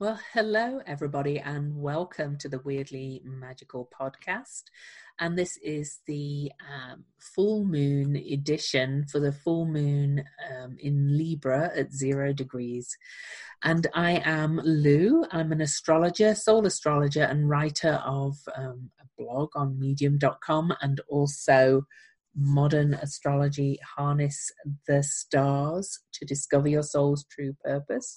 Well, hello, everybody, and welcome to the Weirdly Magical podcast. And this is the um, full moon edition for the full moon um, in Libra at zero degrees. And I am Lou. I'm an astrologer, soul astrologer, and writer of um, a blog on medium.com and also modern astrology harness the stars to discover your soul's true purpose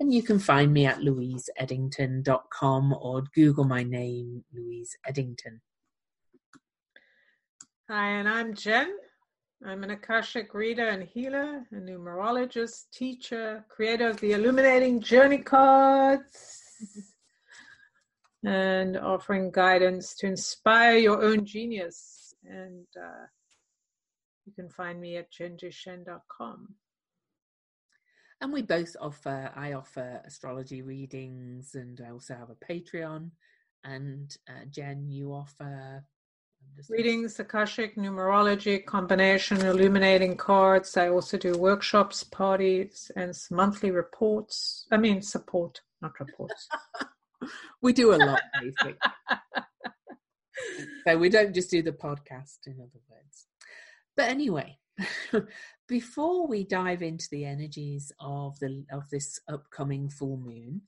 and you can find me at louiseeddington.com or Google my name, Louise Eddington. Hi, and I'm Jen. I'm an Akashic reader and healer, a numerologist, teacher, creator of the Illuminating Journey Cards, and offering guidance to inspire your own genius. And uh, you can find me at jenjishen.com and we both offer i offer astrology readings and i also have a patreon. And uh, jen you offer readings akashic numerology combination illuminating cards. I also do workshops parties and monthly reports. I mean support not reports. We do a lot basically. So we don't just do the podcast in other words. But anyway before we dive into the energies of the of this upcoming full moon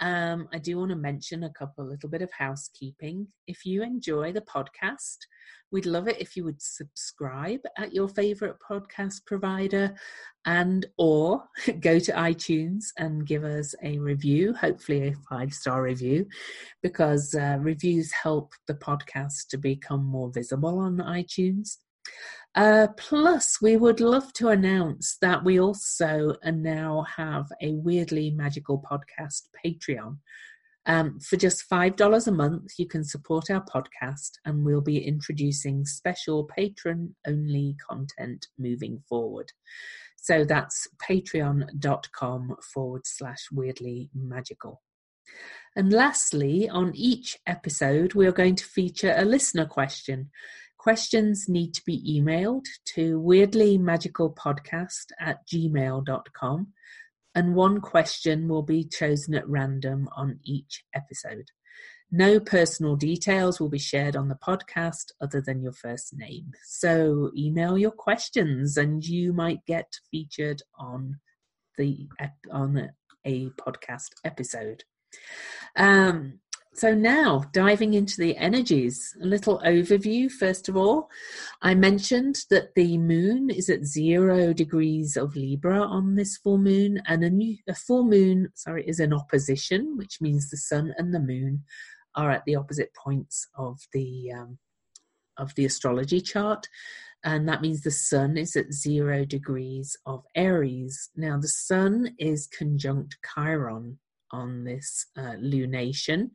um, i do want to mention a couple little bit of housekeeping. If you enjoy the podcast we'd love it if you would subscribe at your favorite podcast provider and or go to itunes and give us a review hopefully a five star review because uh, reviews help the podcast to become more visible on itunes uh, plus, we would love to announce that we also now have a weirdly magical podcast Patreon. Um, for just $5 a month, you can support our podcast, and we'll be introducing special patron only content moving forward. So that's patreon.com forward slash weirdly magical. And lastly, on each episode, we are going to feature a listener question. Questions need to be emailed to weirdlymagicalpodcast at gmail.com, and one question will be chosen at random on each episode. No personal details will be shared on the podcast other than your first name. So email your questions and you might get featured on the on a podcast episode. Um, so, now diving into the energies, a little overview. First of all, I mentioned that the moon is at zero degrees of Libra on this full moon, and a, new, a full moon, sorry, is an opposition, which means the sun and the moon are at the opposite points of the um, of the astrology chart, and that means the sun is at zero degrees of Aries. Now, the sun is conjunct Chiron on this uh, lunation.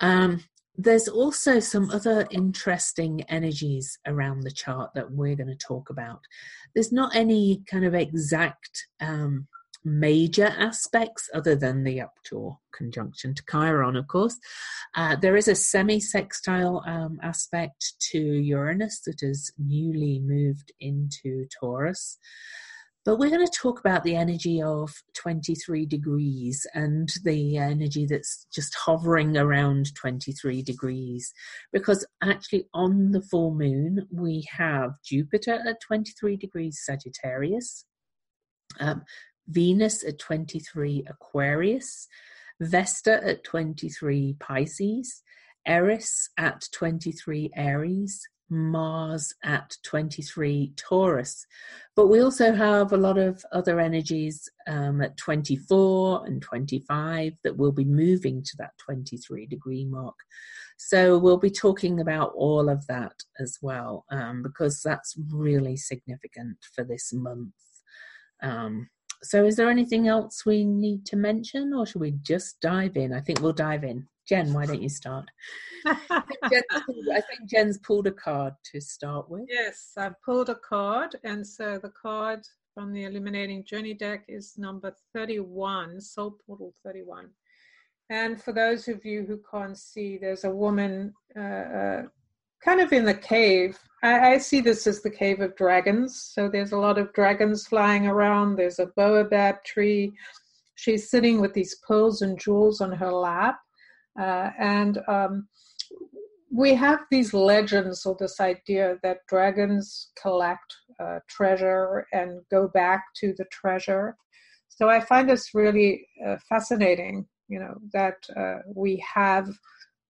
Um, there's also some other interesting energies around the chart that we're going to talk about. There's not any kind of exact um, major aspects other than the upjaw conjunction to Chiron, of course. Uh, there is a semi sextile um, aspect to Uranus that has newly moved into Taurus. But we're going to talk about the energy of 23 degrees and the energy that's just hovering around 23 degrees. Because actually, on the full moon, we have Jupiter at 23 degrees Sagittarius, um, Venus at 23 Aquarius, Vesta at 23 Pisces, Eris at 23 Aries, Mars at 23 Taurus. But we also have a lot of other energies um, at 24 and 25 that will be moving to that 23 degree mark. So we'll be talking about all of that as well um, because that's really significant for this month. Um, so, is there anything else we need to mention, or should we just dive in? I think we'll dive in. Jen, why don't you start? I, think Jen's, I think Jen's pulled a card to start with. Yes, I've pulled a card, and so the card from the Illuminating Journey deck is number 31, Soul Portal 31. And for those of you who can't see, there's a woman uh, uh, kind of in the cave. I, I, see this as the cave of dragons. So there's a lot of dragons flying around. There's a baobab tree she's sitting with these pearls and jewels on her lap. Uh, and um, we have these legends or this idea that dragons collect uh, treasure and go back to the treasure. So I find this really uh, fascinating, you know, that uh, we have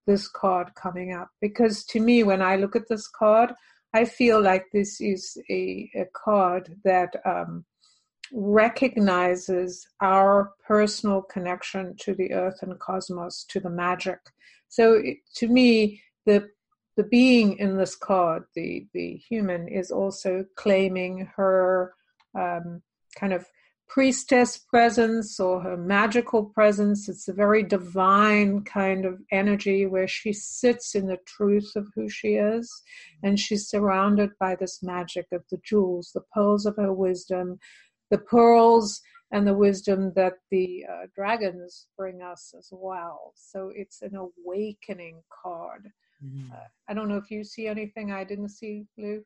this card coming up because to me, when I look at this card, I feel like this is a, a card that um, recognizes our personal connection to the earth and cosmos, to the magic. So it, to me, the the being in this card, the the human, is also claiming her um, kind of priestess presence or her magical presence. It's a very divine kind of energy where she sits in the truth of who she is, and she's surrounded by this magic of the jewels, the pearls of her wisdom, the pearls and the wisdom that the uh, dragons bring us as well. So it's an awakening card. Mm. Uh, I don't know if you see anything I didn't see, Lou.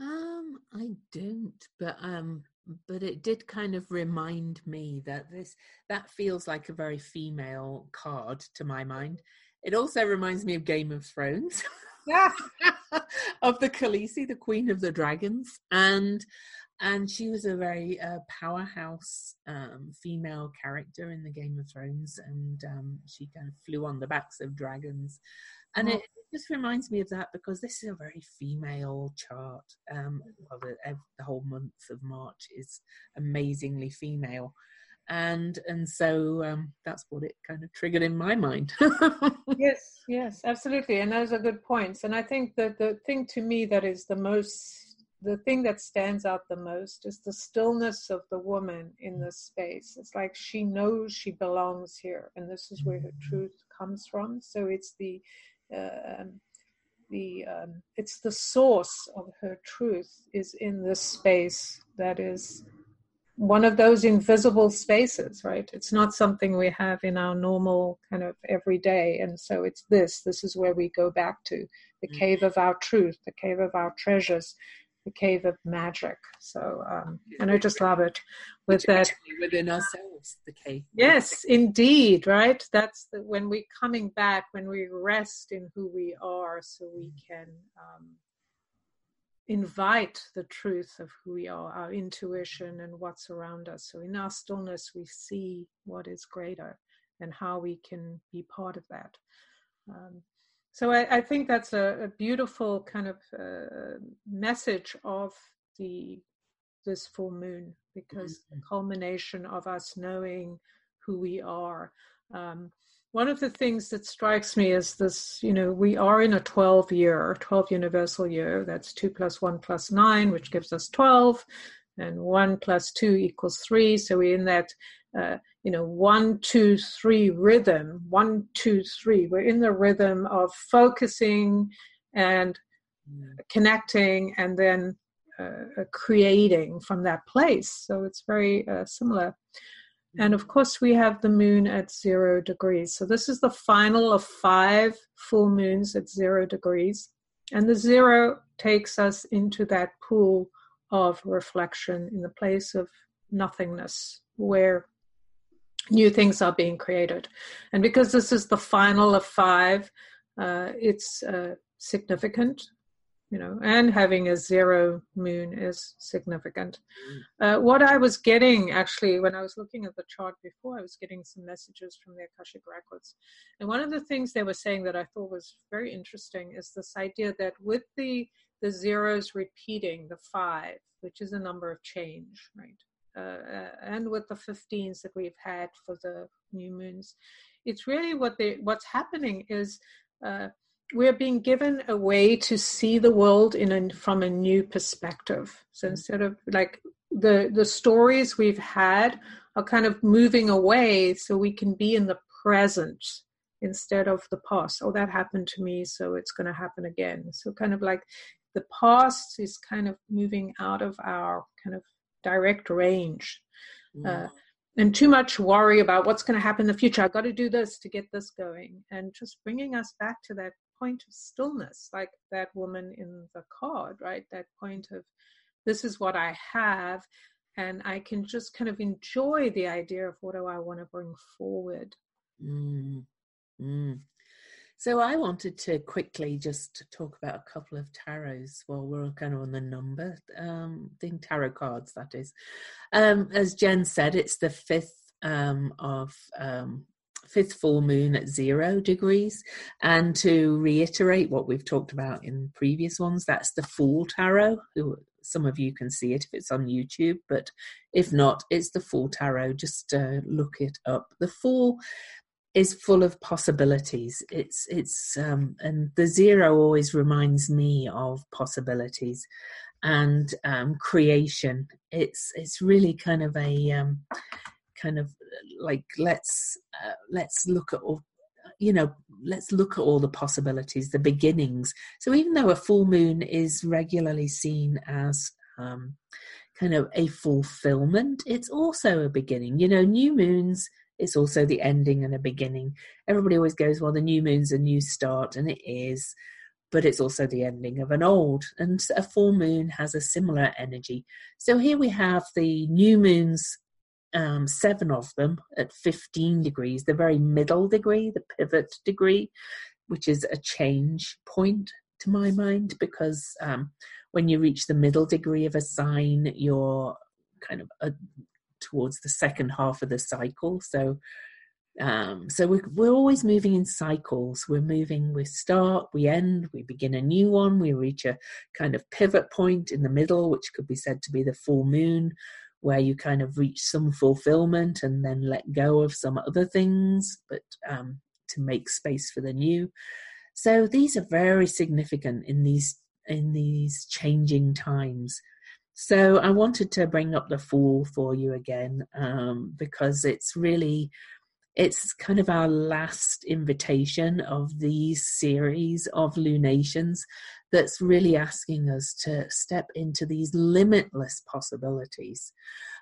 Um, I don't, but um, but it did kind of remind me that this that feels like a very female card to my mind. It also reminds me of Game of Thrones. Yeah. of the Khaleesi, the Queen of the Dragons, and and she was a very uh, powerhouse um, female character in the Game of Thrones, and um, she kind of flew on the backs of dragons, and oh. it, it, just reminds me of that because this is a very female chart. Um, well, the, the whole month of March is amazingly female, and and so um, that's what it kind of triggered in my mind. yes, yes, absolutely, and those are good points. And I think that the thing to me that is the most the thing that stands out the most is the stillness of the woman in this space. It's like she knows she belongs here, and this is where her mm-hmm. truth comes from. So it's the uh, the um, it's the source of her truth is in this space that is one of those invisible spaces right it's not something we have in our normal kind of everyday and so it's this this is where we go back to the mm-hmm. cave of our truth the cave of our treasures the cave of magic. So, um, and I just love it with that within ourselves, the cave. Yes, indeed, right. That's the, when we're coming back, when we rest in who we are, so we can um, invite the truth of who we are, our intuition, and what's around us. So, in our stillness, we see what is greater and how we can be part of that. Um, so I, I think that's a, a, beautiful kind of uh, message of the this full moon because mm-hmm. the culmination of us knowing who we are. Um, one of the things that strikes me is this you know we are in a 12 year 12 universal year that's 2 plus 1 plus 9 which gives us 12 and 1 plus 2 equals 3 so we're in that uh, you know, one, two, three rhythm, one, two, three. We're in the rhythm of focusing and mm. connecting and then uh, creating from that place. So it's very uh, similar. And of course, we have the moon at zero degrees. So this is the final of five full moons at zero degrees. And the zero takes us into that pool of reflection in the place of nothingness, where new things are being created. And because this is the final of five, uh, it's uh, significant, you know, and having a zero moon is significant. Mm. Uh, what I was getting actually when I was looking at the chart before, I was getting some messages from the Akashic Records. And one of the things they were saying that I thought was very interesting is this idea that with the the zeros repeating the five, which is a number of change, right? Uh, uh, and with the 15s that we've had for the new moons it's really what they what's happening is uh, we're being given a way to see the world in a, from a new perspective so mm-hmm. instead of like the the stories we've had are kind of moving away so we can be in the present instead of the past oh that happened to me so it's going to happen again so kind of like the past is kind of moving out of our kind of direct range. Uh, and too much worry about what's going to happen in the future. I've got to do this to get this going. And just bringing us back to that point of stillness, like that woman in the card, right? That point of this is what I have. and I can just kind of enjoy the idea of what do I want to bring forward. Mm. Mm. So I wanted to quickly just talk about a couple of tarots while we're kind of on the number um, thing, tarot cards, that is. Um, as Jen said, it's the fifth um, of um, fifth full moon at zero degrees. And to reiterate what we've talked about in previous ones, that's the Fool Tarot. Some of you can see it if it's on YouTube, but if not, it's the Fool Tarot. Just uh, look it up. The Fool is full of possibilities. It's it's um, and the zero always reminds me of possibilities and um, creation. It's it's really kind of a um, kind of like let's uh, let's look at all you know let's look at all the possibilities the beginnings so even though a full moon is regularly seen as um, kind of a fulfillment it's also a beginning you know new moons it's also the ending and a beginning. Everybody always goes, well, the new moon's a new start, and it is, but it's also the ending of an old. And a full moon has a similar energy. So here we have the new moons, um, seven of them at 15 degrees, the very middle degree, the pivot degree, which is a change point to my mind, because um, when you reach the middle degree of a sign, you're kind of a, towards the second half of the cycle. So um, so we're, we're always moving in cycles. We're moving, we start, we end, we begin a new one, we reach a kind of pivot point in the middle, which could be said to be the full moon, where you kind of reach some fulfillment and then let go of some other things, but um, to make space for the new. So these are very significant in these in these changing times. So I wanted to bring up the Fool for you again um, because it's really it's kind of our last invitation of these series of lunations that's really asking us to step into these limitless possibilities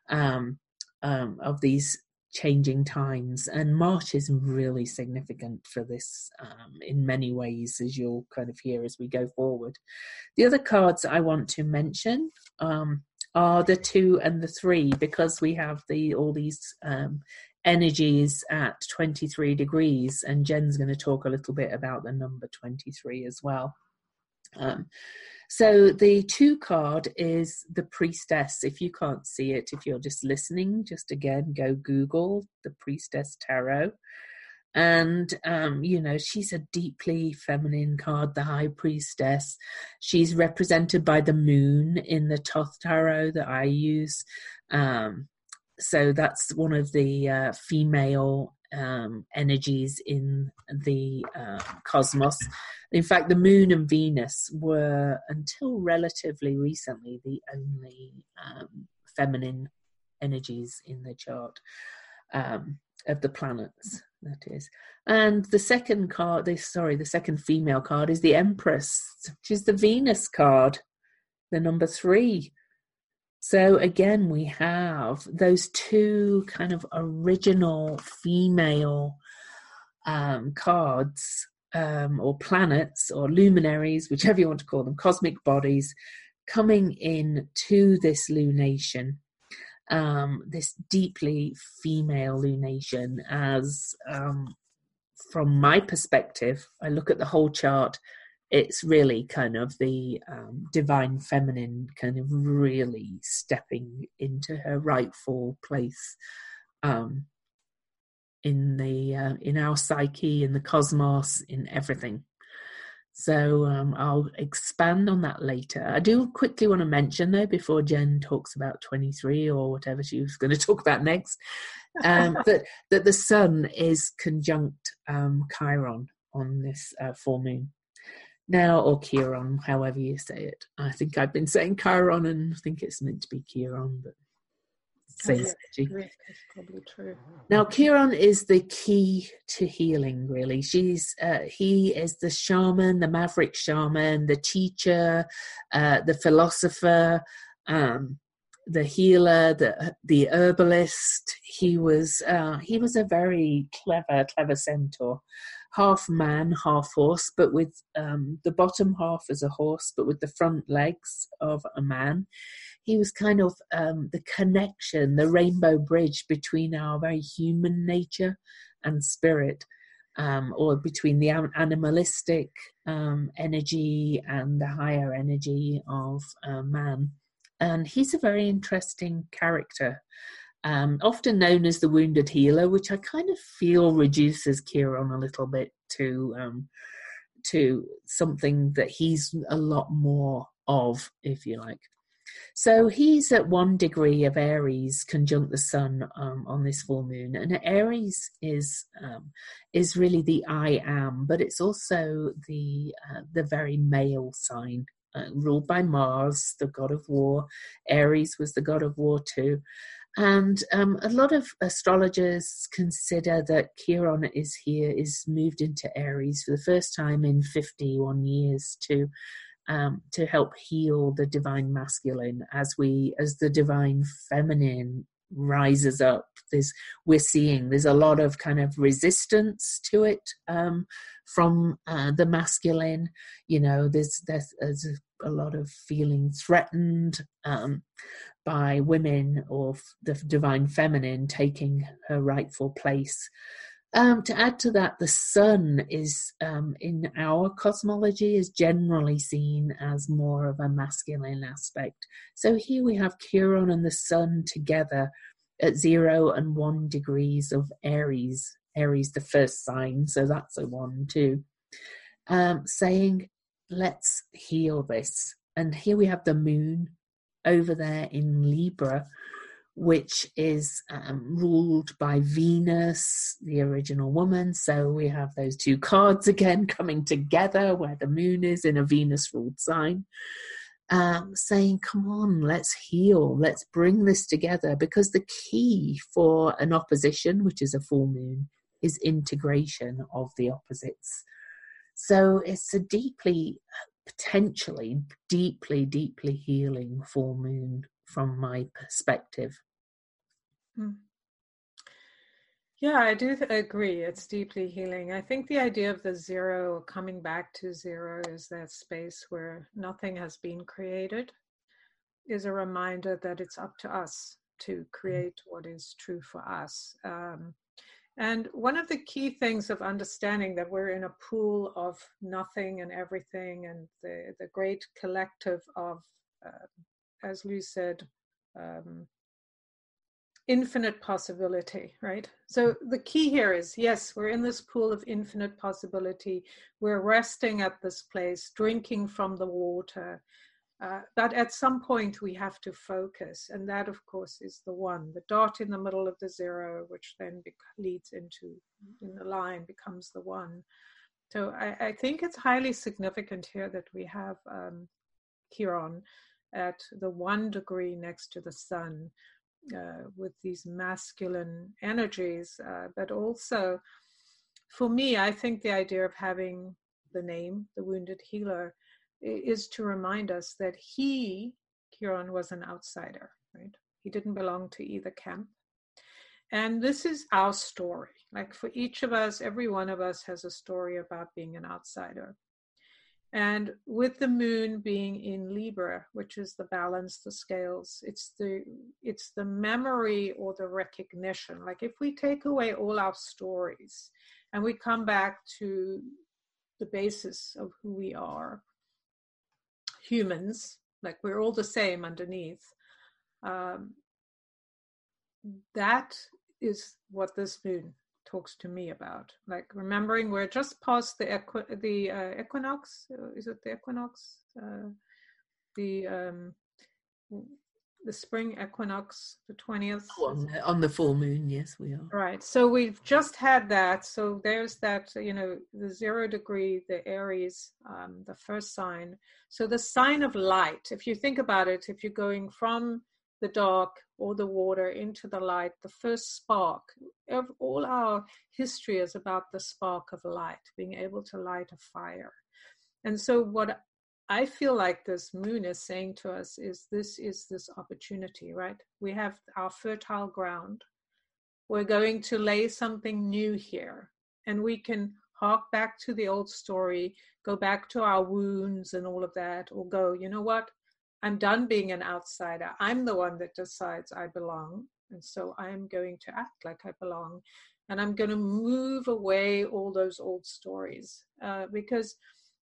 um, um, of these changing times. And March is really significant for this um, in many ways, as you'll kind of hear as we go forward. The other cards I want to mention um, are the two and the three because we have the all these um, energies at 23 degrees, and Jen's going to talk a little bit about the number 23 as well. Um, so the two card is the priestess. If you can't see it, if you're just listening, just again go Google the priestess tarot. And, um, you know, she's a deeply feminine card, the high priestess. She's represented by the moon in the Thoth tarot that I use. Um, so that's one of the uh, female um, energies in the uh, cosmos. In fact, the moon and Venus were, until relatively recently, the only um, feminine energies in the chart um, of the planets. That is, and the second card, This sorry, the second female card is the Empress, which is the Venus card, the number three. So again, we have those two kind of original female um, cards um, or planets or luminaries, whichever you want to call them, cosmic bodies, coming in to this lunation, um, this deeply female lunation. As um, from my perspective, I look at the whole chart it's really kind of the um, divine feminine kind of really stepping into her rightful place um, in the uh, in our psyche in the cosmos in everything. So um, i'll expand on that later. I do quickly want to mention though before jen talks about 23 or whatever she was going to talk about next um, that that the sun is conjunct um, chiron on this uh, full moon now or Chiron, however you say it. I think I've been saying Chiron and I think it's meant to be Chiron, but same energy. probably true. Now Chiron is the key to healing, really. She's uh, he is the shaman, the maverick shaman, the teacher, uh, the philosopher, um, the healer, the the herbalist. He was uh, he was a very clever, clever centaur half man, half horse, but with um, the bottom half as a horse, but with the front legs of a man. he was kind of um, the connection, the rainbow bridge between our very human nature and spirit, um, or between the animalistic um, energy and the higher energy of uh, man. And he's a very interesting character. Um, often known as the wounded healer, which I kind of feel reduces Chiron a little bit to um, to something that he's a lot more of, if you like. So he's at one degree of Aries conjunct the Sun um, on this full moon, and Aries is um, is really the I am, but it's also the uh, the very male sign. Uh, ruled by Mars, the god of war. Aries was the god of war too. And um, a lot of astrologers consider that Chiron is here, is moved into Aries for the first time in 51 years to um, to help heal the divine masculine as we as the divine feminine rises up. There's we're seeing there's a lot of kind of resistance to it um, from uh, the masculine. You know there's there's, there's a lot of feeling threatened um, by women or the divine feminine taking her rightful place. Um, to add to that, the sun is um, in our cosmology is generally seen as more of a masculine aspect. So here we have Chiron and the sun together at zero and one degrees of Aries. Aries, the first sign, so that's a one too. Um, saying, let's heal this. And here we have the moon over there in Libra, which is um, ruled by Venus, the original woman. So we have those two cards again coming together where the moon is in a Venus ruled sign. Um, saying, come on, let's heal, let's bring this together. Because the key for an opposition, which is a full moon, is integration of the opposites. So it's a deeply potentially deeply, deeply healing full moon from my perspective. Hmm. Yeah, I do th- agree. It's deeply healing. I think the idea of the zero, coming back to zero, is that space where nothing has been created, is a reminder that it's up to us to mm. create what is true for us. Um, and one of the key things of understanding that we're in a pool of nothing and everything, and the, the great collective of, uh, as Lou said, um, infinite possibility, right? So the key here is yes, we're in this pool of infinite possibility. We're resting at this place, drinking from the water, uh, but at some point we have to focus, and that, of course, is the one, the dot in the middle of the zero, which then be- leads into in the line becomes the one. So I, I, think it's highly significant here that we have um, Chiron at the one degree next to the sun uh, with these masculine energies, uh, but also for me, I think the idea of having the name, the wounded healer, is to remind us that he, Chiron, was an outsider, right? He didn't belong to either camp. And this is our story. Like for each of us, every one of us has a story about being an outsider. And with the moon being in Libra, which is the balance, the scales, it's the it's the memory or the recognition. Like if we take away all our stories and we come back to the basis of who we are, humans, like we're all the same underneath. Um, that is what this moon talks to me about. Like remembering we're just past the equi- the uh, equinox. Uh, is it the equinox? Uh, the um, the spring equinox, the 20th. on, the, on the full moon, yes, we are. Right. So we've just had that. So there's that, you know, the zero degree, the Aries, um, the first sign. So the sign of light, if you think about it, if you're going from the dark or the water into the light, the first spark, of all our history is about the spark of light, being able to light a fire. And so what I feel like this moon is saying to us is this is this opportunity, right? We have our fertile ground. We're going to lay something new here, and we can hark back to the old story, go back to our wounds and all of that, or go, you know what? I'm done being an outsider. I'm the one that decides I belong. And so I'm going to act like I belong. And I'm going to move away all those old stories. Uh, because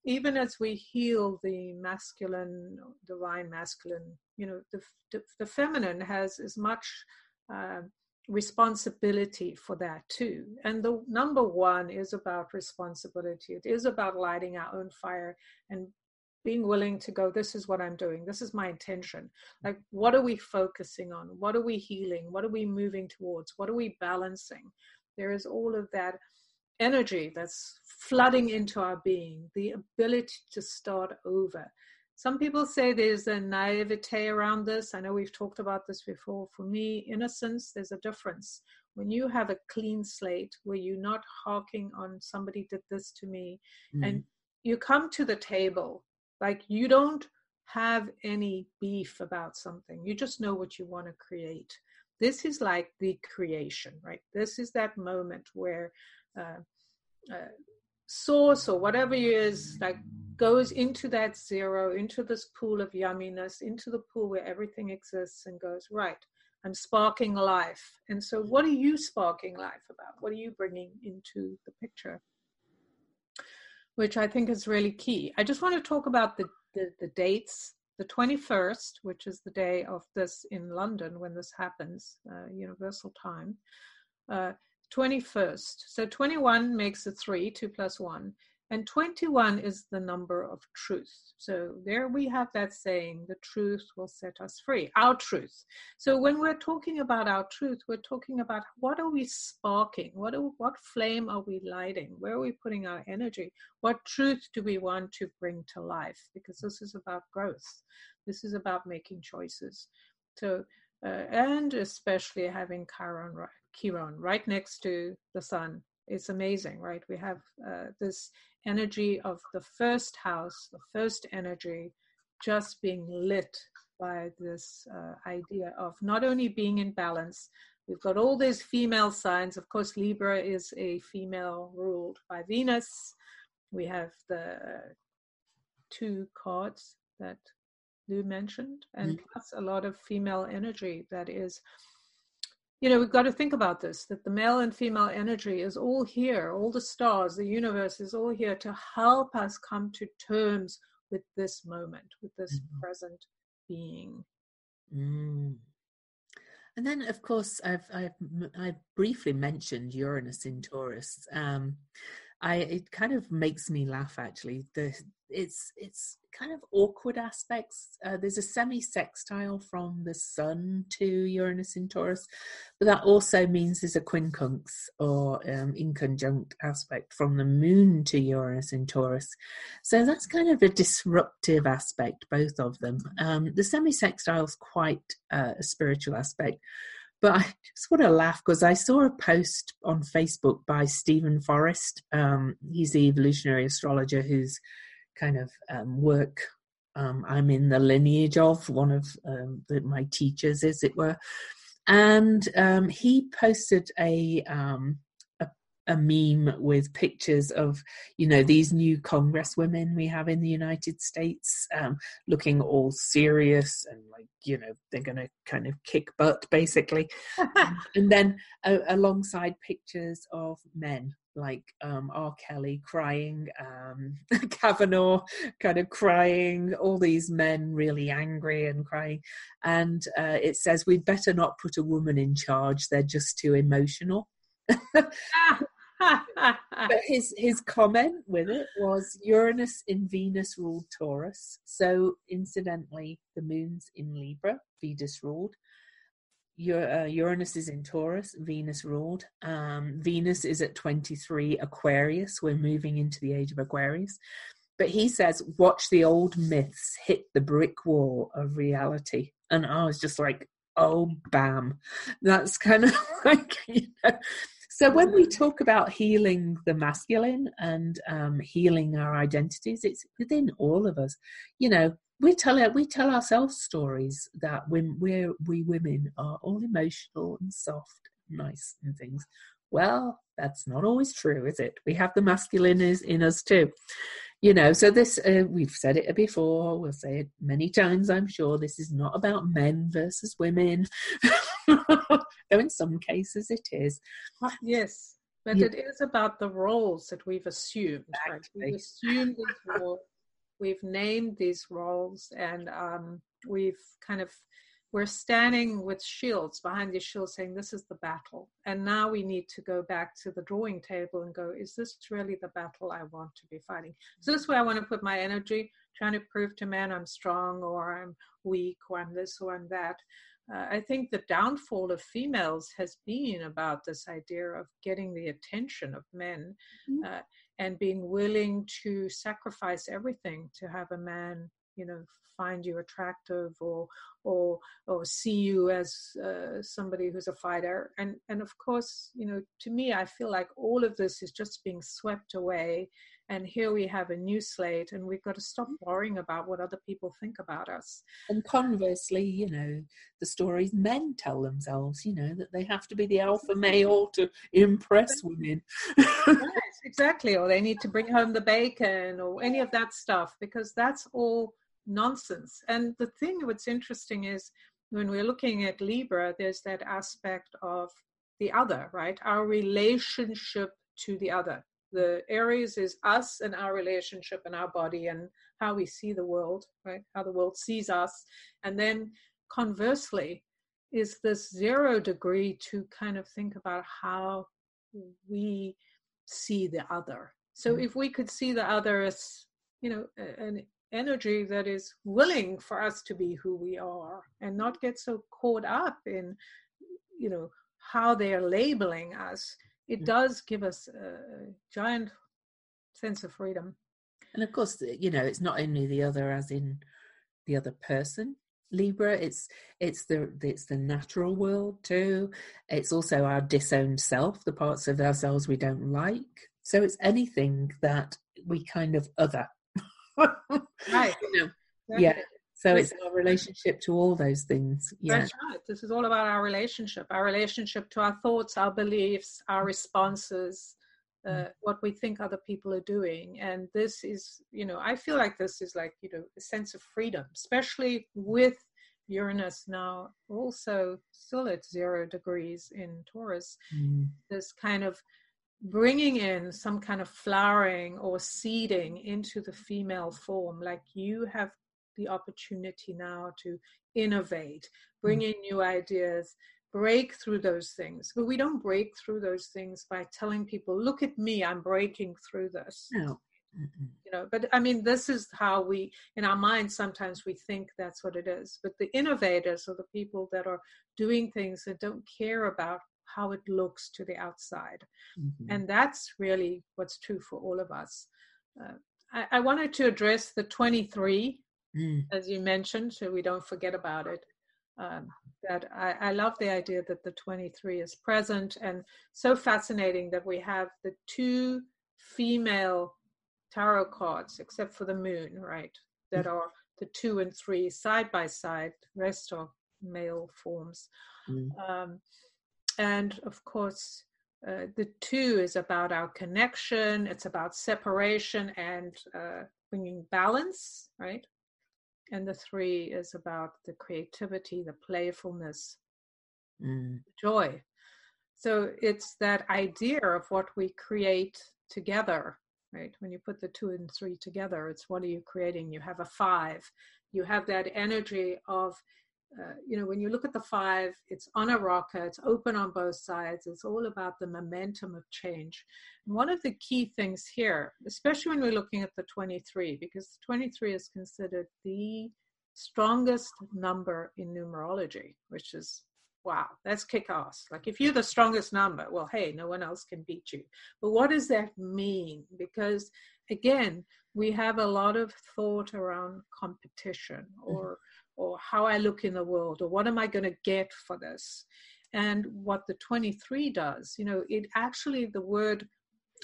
even as we heal the masculine, divine masculine, you know, the, the, the feminine has as much uh, responsibility for that too. And the number one is about responsibility. It is about lighting our own fire and being willing to go, this is what I'm doing. This is my intention. Like, what are we focusing on? What are we healing? What are we moving towards? What are we balancing? There is all of that energy that's flooding into our being, the ability to start over. Some people say there's a naivete around this. I know we've talked about this before. For me, innocence, there's a difference. When you have a clean slate where you're not harking on somebody did this to me, mm. and you come to the table, like you don't have any beef about something, you just know what you want to create. This is like the creation, right? This is that moment where uh, uh, source or whatever it is like goes into that zero, into this pool of yumminess, into the pool where everything exists and goes, right, I'm sparking life. And so, what are you sparking life about? What are you bringing into the picture? Which I think is really key. I just want to talk about the, the, the dates. The 21st, which is the day of this in London when this happens, uh, Universal Time. Uh, 21st. So 21 makes a 3, 2 plus 1. And 21 is the number of truth. So there we have that saying, the truth will set us free, our truth. So when we're talking about our truth, we're talking about what are we sparking? What, are, what flame are we lighting? Where are we putting our energy? What truth do we want to bring to life? Because this is about growth. This is about making choices. So, uh, and especially having Chiron, Chiron right next to the sun. It's amazing, right? We have uh, this energy of the first house, the first energy, just being lit by this uh, idea of not only being in balance, we've got all these female signs. Of course, Libra is a female ruled by Venus. We have the two cards that Lou mentioned, and mm-hmm. plus a lot of female energy that is you know, we've got to think about this that the male and female energy is all here, all the stars, the universe is all here to help us come to terms with this moment, with this mm-hmm. present being. Mm. And then, of course, I've, I've I briefly mentioned Uranus in Taurus. Um, I it kind of makes me laugh actually. The it's it's kind of awkward aspects. Uh, there's a semi-sextile from the Sun to Uranus in Taurus, but that also means there's a quincunx or um, inconjunct aspect from the Moon to Uranus in Taurus. So that's kind of a disruptive aspect, both of them. Um, the semi-sextile is quite uh, a spiritual aspect. But I just want to laugh because I saw a post on Facebook by Steven Forrest. Um, he's the evolutionary astrologer whose kind of um, work um, I'm in the lineage of, one of um, the, my teachers, as it were. And um, he posted a, um, a, meme with pictures of, you know, these new Congress women we have in the United States, um, looking all serious and like, you know, they're going to kind of kick butt, basically. and then uh, alongside pictures of men like um, R. Kelly crying, um, Kavanaugh kind of crying, all these men really angry and crying. And uh, it says, We'd better not put a woman in charge, they're just too emotional. but his his comment with it was Uranus in Venus ruled Taurus. So incidentally, the moon's in Libra, Venus ruled. Uh, Uranus is in Taurus, Venus ruled. Um, Venus is at 23 Aquarius. We're moving into the age of Aquarius. But he says, watch the old myths hit the brick wall of reality. And I was just like, oh, bam. That's kind of like, you know. So when we talk about healing the masculine and um, healing our identities, it's within all of us. You know, we tell we tell ourselves stories that when we're we women are all emotional and soft and nice and things Well, that's not always true, is it? We have the masculine is in us too. You know, so this, uh, we've said it before, we'll say it many times, I'm sure. This is not about men versus women, though in some cases it is. Yes, but yeah. it is about the roles that we've assumed. Exactly. Right? We've assumed these roles, we've named these roles, and um, we've kind of we're standing with shields behind these shields saying this is the battle and now we need to go back to the drawing table and go is this really the battle i want to be fighting so this is where i want to put my energy trying to prove to men i'm strong or i'm weak or i'm this or i'm that uh, i think the downfall of females has been about this idea of getting the attention of men mm-hmm. uh, and being willing to sacrifice everything to have a man you know find you attractive or or or see you as uh, somebody who's a fighter and and of course you know to me i feel like all of this is just being swept away and here we have a new slate and we've got to stop mm. worrying about what other people think about us and conversely you know the stories men tell themselves you know that they have to be the alpha male to impress women yes, exactly or they need to bring home the bacon or any of that stuff because that's all nonsense. And the thing what's interesting is when we're looking at Libra, there's that aspect of the other, right? Our relationship to the other. The Aries is us and our relationship and our body and how we see the world, right? How the world sees us. And then conversely, is this zero degree to kind of think about how we see the other. So mm. if we could see the other as, you know, an energy that is willing for us to be who we are and not get so caught up in you know how they are labeling us it does give us a giant sense of freedom. And of course you know it's not only the other as in the other person libra it's it's the it's the natural world too. It's also our disowned self the parts of ourselves we don't like. So it's anything that we kind of other. Right. You know, yeah. So it's our relationship to all those things. Yeah. That's right. This is all about our relationship, our relationship to our thoughts, our beliefs, our responses, uh, mm. what we think other people are doing. And this is, you know, I feel like this is like, you know, a sense of freedom, especially with Uranus now also still at zero degrees in Taurus. Mm. This kind of bringing in some kind of flowering or seeding into the female form like you have the opportunity now to innovate bring mm. in new ideas break through those things but we don't break through those things by telling people look at me i'm breaking through this no. you know but i mean this is how we in our minds sometimes we think that's what it is but the innovators are the people that are doing things that don't care about how it looks to the outside. Mm-hmm. And that's really what's true for all of us. Uh, I, I, wanted to address the 23, mm. as you mentioned, so we don't forget about it. Um, that I, I, love the idea that the 23 is present and so fascinating that we have the two female tarot cards, except for the moon, right? That mm. are the two and three side by side, rest are male forms. Mm. Um, and of course, uh, the two is about our connection, it's about separation and uh, bringing balance, right? And the three is about the creativity, the playfulness, mm. joy. So it's that idea of what we create together, right? When you put the two and three together, it's what are you creating? You have a five. You have that energy of uh, you know, when you look at the five, it's on a rocker, it's open on both sides, it's all about the momentum of change. And one of the key things here, especially when we're looking at the 23, because the 23 is considered the strongest number in numerology, which is wow, that's kick ass. Like if you're the strongest number, well, hey, no one else can beat you. But what does that mean? Because again, we have a lot of thought around competition or mm-hmm or how I look in the world or what am I going to get for this. And what the 23 does, you know, it actually, the word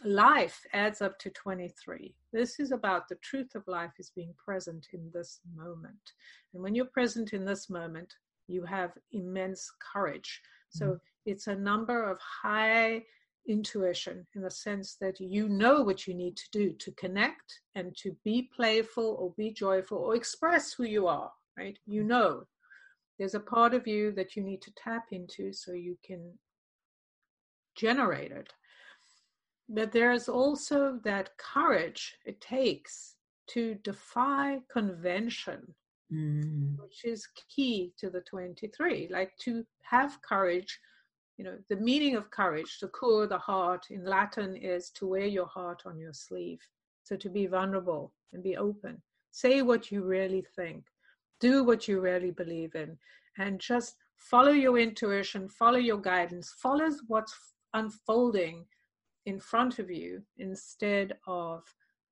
life adds up to 23. This is about the truth of life is being present in this moment. And when you're present in this moment, you have immense courage. So mm-hmm. it's a number of high intuition in the sense that you know what you need to do to connect and to be playful or be joyful or express who you are, right? You know there's a part of you that you need to tap into so you can generate it. But there's also that courage it takes to defy convention, mm. which is key to the 23. Like to have courage, you know, the meaning of courage, to cure the heart in Latin is to wear your heart on your sleeve. So to be vulnerable and be open. Say what you really think. Do what you really believe in. And just follow your intuition, follow your guidance, follow what's unfolding in front of you instead of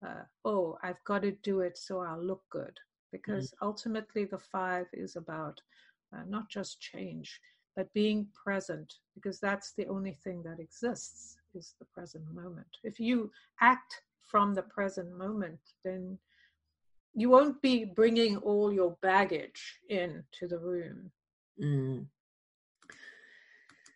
uh, oh, I've got to do it so I'll look good. Because mm-hmm. ultimately, the five is about uh, not just change, but being present, because that's the only thing that exists is the present moment. If you act from the present moment, then you won't be bringing all your baggage into the room. Mm.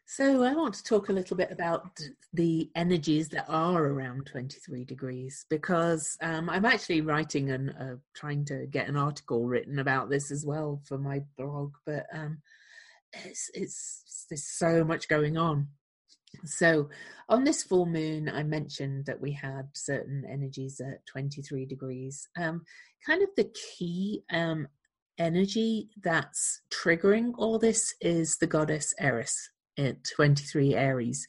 So, I want to talk a little bit about the energies that are around 23 degrees because um, I'm actually writing and uh, trying to get an article written about this as well for my blog, but um, it's, it's there's so much going on. So, on this full moon, I mentioned that we had certain energies at 23 degrees. Um, kind of the key um, energy that's triggering all this is the goddess Eris at 23 Aries.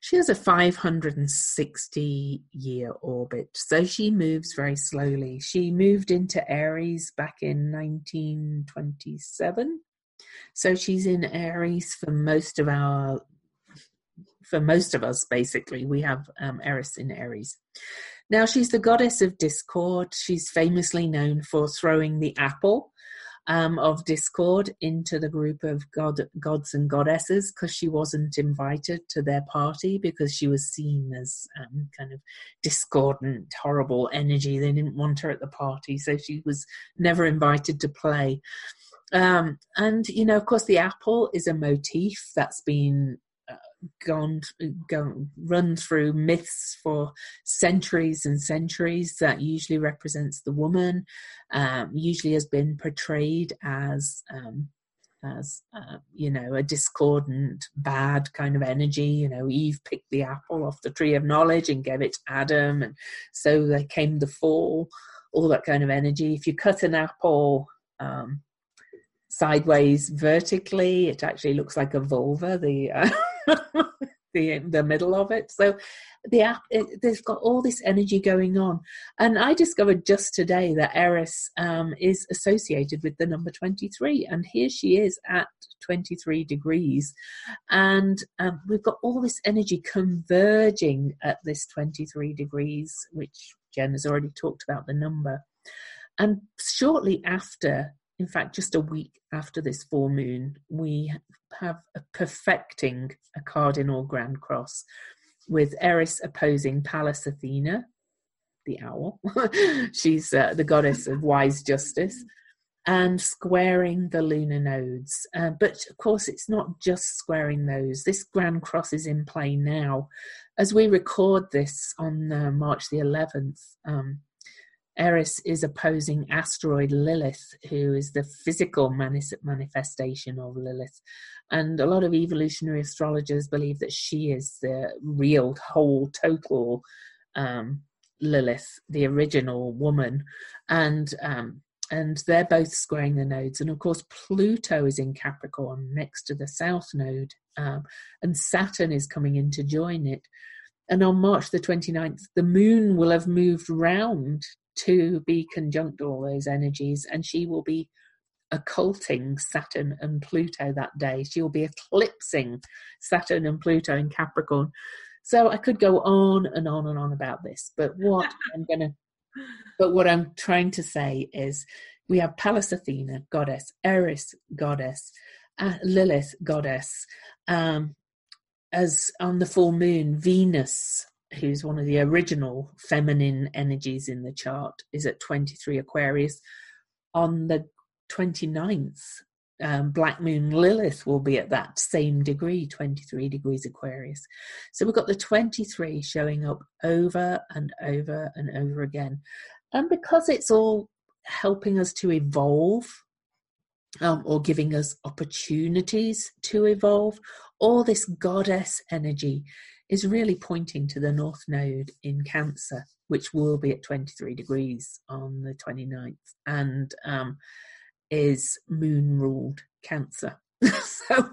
She has a 560 year orbit, so she moves very slowly. She moved into Aries back in 1927. So she's in Aries for most of our for most of us basically we have um, Eris in Aries. Now she's the goddess of discord. She's famously known for throwing the apple um, of discord into the group of god, gods and goddesses because she wasn't invited to their party because she was seen as um, kind of discordant, horrible energy. They didn't want her at the party, so she was never invited to play. Um, and you know, of course, the apple is a motif that's been gone, gone run through myths for centuries and centuries that usually represents the woman um, usually has been portrayed as um, as uh, you know a discordant bad kind of energy. You know eve picked the apple off the tree of knowledge and gave it to adam and so there came the fall all that kind of energy. If you cut an apple um, sideways vertically it actually looks like a vulva the uh, the the middle of it. So the app it, there's got all this energy going on, and I discovered just today that Eris um, is associated with the number twenty three, and here she is at twenty three degrees, and um, we've got all this energy converging at this twenty three degrees, which Jen has already talked about the number. And shortly after in fact, just a week after this full moon, we have a perfecting a cardinal grand cross with Eris opposing Pallas Athena, the owl. She's uh, the goddess of wise justice, and squaring the lunar nodes. Uh, but of course, it's not just squaring those. This grand cross is in play now. As we record this on uh, March the 11th, um, Eris is opposing asteroid Lilith, who is the physical manifestation of Lilith. And a lot of evolutionary astrologers believe that she is the real, whole, total um, Lilith, the original woman. And um, and they're both squaring the nodes. And of course, Pluto is in Capricorn next to the South Node, um, and Saturn is coming in to join it. And on March the 29th, the moon will have moved round to be conjunct all those energies, and she will be occulting Saturn and Pluto that day. She will be eclipsing Saturn and Pluto in Capricorn. So I could go on and on and on about this, but what I'm gonna, but what I'm trying to say is, we have Pallas Athena, goddess, Eris, goddess, uh, Lilith, goddess, um, as on the full moon, Venus, who's one of the original feminine energies in the chart, is at 23 Aquarius. On the 29th, um, black moon Lilith will be at that same degree, 23 degrees Aquarius. So we've got the 23 showing up over and over and over again. And because it's all helping us to evolve um, or giving us opportunities to evolve, all this goddess energy is really pointing to the North Node in Cancer, which will be at 23 degrees on the 29th. And um, is moon ruled cancer. so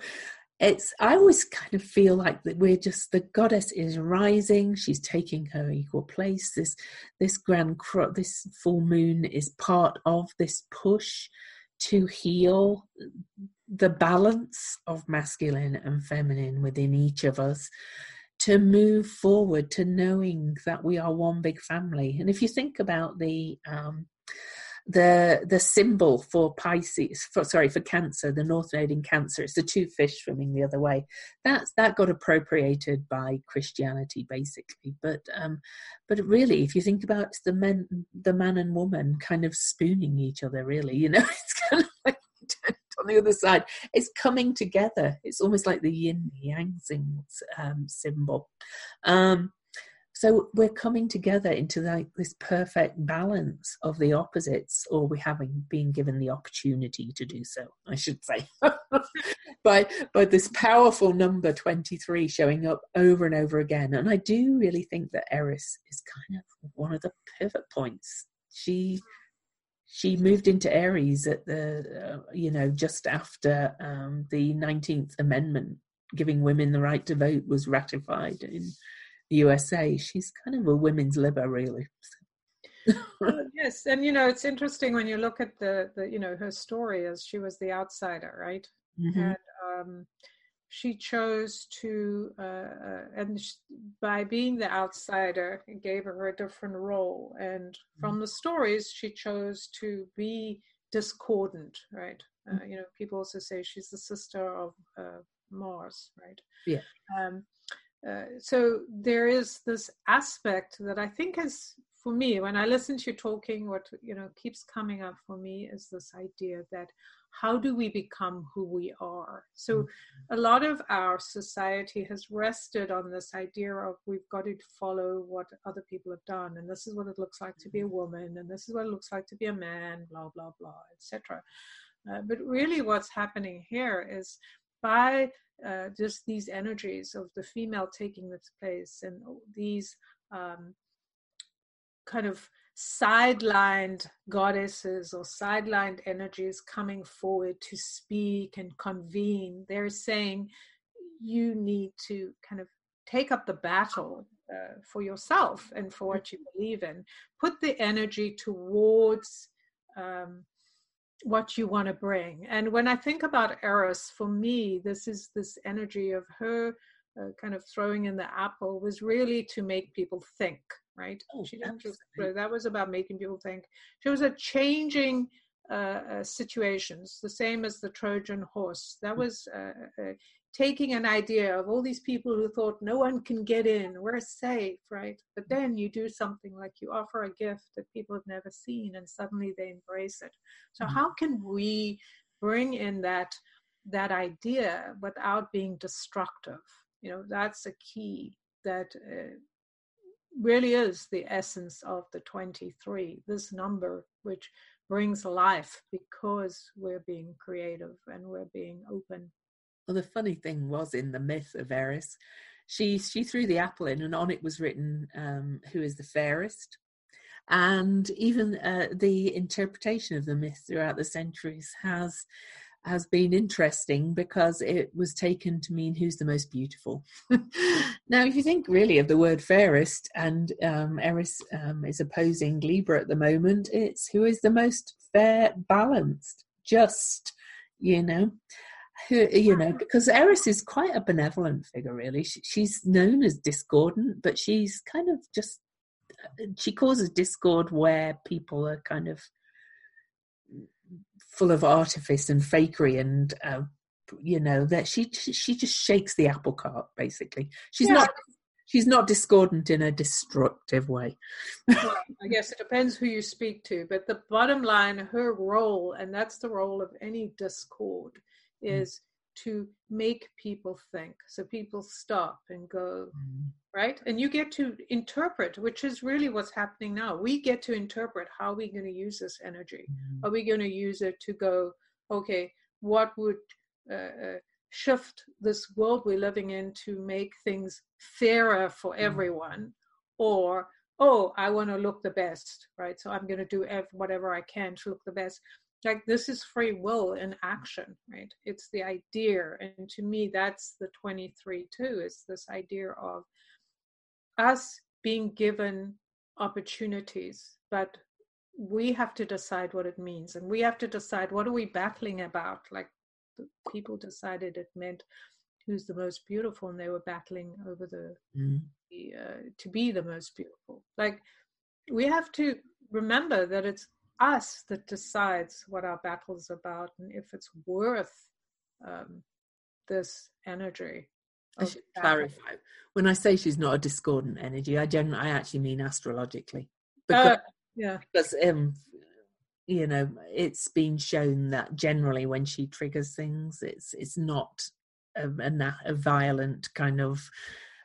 it's I always kind of feel like that we're just the goddess is rising, she's taking her equal place. This this grand cro- this full moon is part of this push to heal the balance of masculine and feminine within each of us to move forward to knowing that we are one big family and if you think about the um, the the symbol for Pisces, for, sorry for Cancer, the North Node in Cancer. It's the two fish swimming the other way. That's that got appropriated by Christianity basically, but um, but really, if you think about the men, the man and woman kind of spooning each other, really, you know, it's kind of like on the other side. It's coming together. It's almost like the yin yang um, symbol. Um, so we're coming together into like this perfect balance of the opposites, or we having been given the opportunity to do so, I should say. by by this powerful number 23 showing up over and over again. And I do really think that Eris is kind of one of the pivot points. She she moved into Aries at the uh, you know just after um, the 19th Amendment giving women the right to vote was ratified in the USA. She's kind of a women's liber, really. well, yes, and you know it's interesting when you look at the the you know her story as she was the outsider, right? Mm-hmm. And um, she chose to, uh, uh, and she, by being the outsider, it gave her a different role. And from mm-hmm. the stories, she chose to be discordant, right? Uh, mm-hmm. you know, people also say she's the sister of uh, Mars, right? Yeah. Um, uh, so there is this aspect that I think is for me when I listen to you talking, what you know keeps coming up for me is this idea that how do we become who we are? So mm-hmm. a lot of our society has rested on this idea of we've got to follow what other people have done, and this is what it looks like to be a mm-hmm. woman, and this is what it looks like to be a man, blah blah blah, etc. Uh, but really, what's happening here is by uh, just these energies of the female taking this place and these um, kind of sidelined goddesses or sidelined energies coming forward to speak and convene. They're saying you need to kind of take up the battle uh, for yourself and for what you believe in. Put the energy towards um, what you want to bring. And when I think about Eris, for me, this is this energy of her uh, kind of throwing in the apple was really to make people think, right? Oh, she didn't just, that was about making people think. She was a changing uh, uh, situations, the same as the Trojan horse. That mm. was uh, uh, taking an idea of all these people who thought no one can get in, we're safe, right? But mm. then you do something like you offer a gift that people have never seen and suddenly they embrace it. So mm-hmm. how can we bring in that that idea without being destructive? You know, that's a key that uh, really is the essence of the 23, this number which brings life because we're being creative and we're being open well, the funny thing was in the myth of Eris, she she threw the apple in, and on it was written, um, "Who is the fairest?" And even uh, the interpretation of the myth throughout the centuries has has been interesting because it was taken to mean who's the most beautiful. now, if you think really of the word fairest, and um, Eris um, is opposing Libra at the moment, it's who is the most fair, balanced, just, you know who you know because eris is quite a benevolent figure really she, she's known as discordant but she's kind of just she causes discord where people are kind of full of artifice and fakery and uh, you know that she she just shakes the apple cart basically she's yeah. not she's not discordant in a destructive way. well, I guess it depends who you speak to, but the bottom line, her role, and that's the role of any discord, mm. is. To make people think. So people stop and go, mm. right? And you get to interpret, which is really what's happening now. We get to interpret how are we going to use this energy? Mm. Are we going to use it to go, okay, what would uh, uh, shift this world we're living in to make things fairer for mm. everyone or oh i want to look the best right so i'm going to do whatever i can to look the best like this is free will in action right? It's the idea and to me that's the 23 too is this idea of us being given opportunities but we have to decide what it means and we have to decide what are we battling about? Like people decided it meant who's the most beautiful and they were battling over the, mm. the uh, to be the most beautiful. Like we have to remember that it's us that decides what our battle is about and if it's worth um, this energy I should clarify. When I say she's not a discordant energy, I generally, I actually mean astrologically. Because, uh, yeah. Because um, you know it's been shown that generally when she triggers things it's it's not a, a, a violent kind of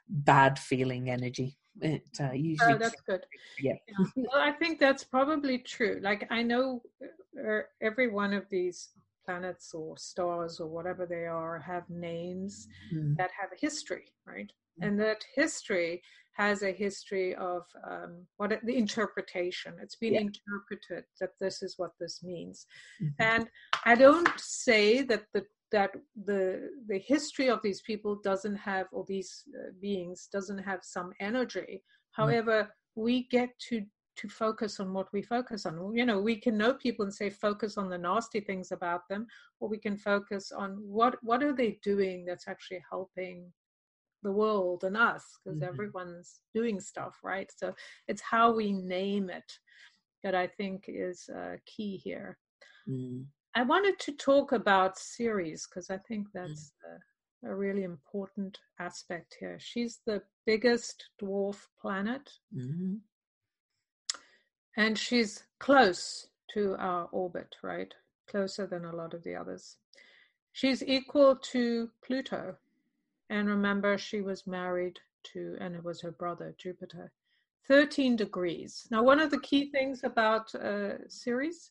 bad feeling energy it uh, usually oh that's good yeah. yeah. well i think that's probably true like i know uh, every one of these planets or stars or whatever they are have names mm. that have a history right mm. and that history has a history of um, what it, the interpretation. It's been yeah. interpreted that this is what this means, mm-hmm. and I don't say that the that the the history of these people doesn't have or these uh, beings doesn't have some energy. Mm-hmm. However, we get to to focus on what we focus on. You know, we can know people and say focus on the nasty things about them, or we can focus on what what are they doing that's actually helping the world and us because mm-hmm. everyone's doing stuff right so it's how we name it that i think is uh, key here mm. I wanted to talk about ceres because i think mm. that's mm. a, a, really important aspect here she's the biggest dwarf planet mm-hmm. and she's close to our orbit right closer than a lot of the others she's equal to pluto and remember, she was married to, and it was her brother, Jupiter. 13 degrees. Now, one of the key things about uh, Ceres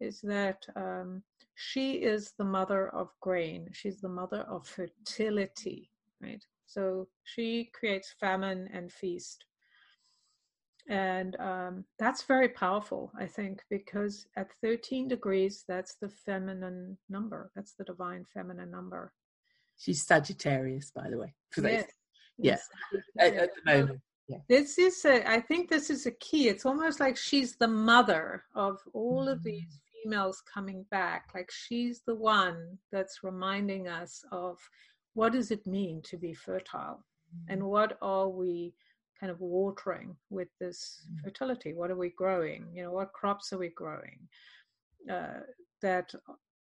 is that um, she is the mother of grain. She's the mother of fertility, right? So she creates famine and feast. And um, that's very powerful, I think, because at 13 degrees, that's the feminine number. That's the divine feminine number. She's Sagittarius, by the way. For yes. Yeah. At, at, the moment. Yeah. This is a, I think this is a key. It's almost like she's the mother of all mm-hmm. of mm. these females coming back. Like she's the one that's reminding us of what does it mean to be fertile mm-hmm. and what are we kind of watering with this mm-hmm. fertility? What are we growing? You know, what crops are we growing? Uh, that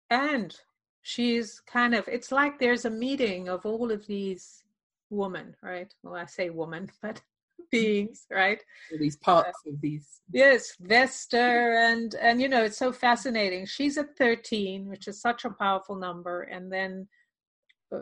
and she's kind of it's like there's a meeting of all of these women right well i say woman but beings right these parts uh, of these yes vesta and and you know it's so fascinating she's at 13 which is such a powerful number and then uh,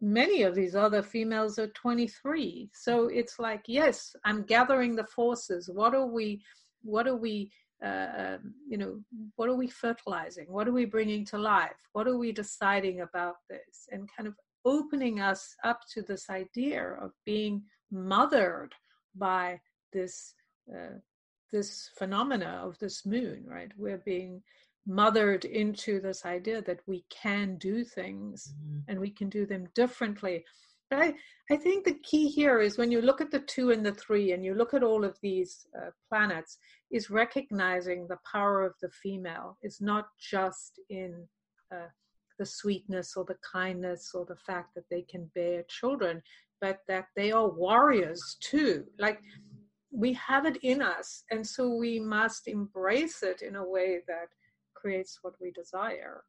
many of these other females are 23 so it's like yes i'm gathering the forces what are we what are we uh, um, you know, what are we fertilizing? What are we bringing to life? What are we deciding about this? And kind of opening us up to this idea of being mothered by this uh, this phenomena of this moon, right? We're being mothered into this idea that we can do things mm-hmm. and we can do them differently. But I, I think the key here is when you look at the two and the three and you look at all of these uh, planets, is recognizing the power of the female. It's not just in uh, the sweetness or the kindness or the fact that they can bear children, but that they are warriors too. Like we have it in us, and so we must embrace it in a way that creates what we desire.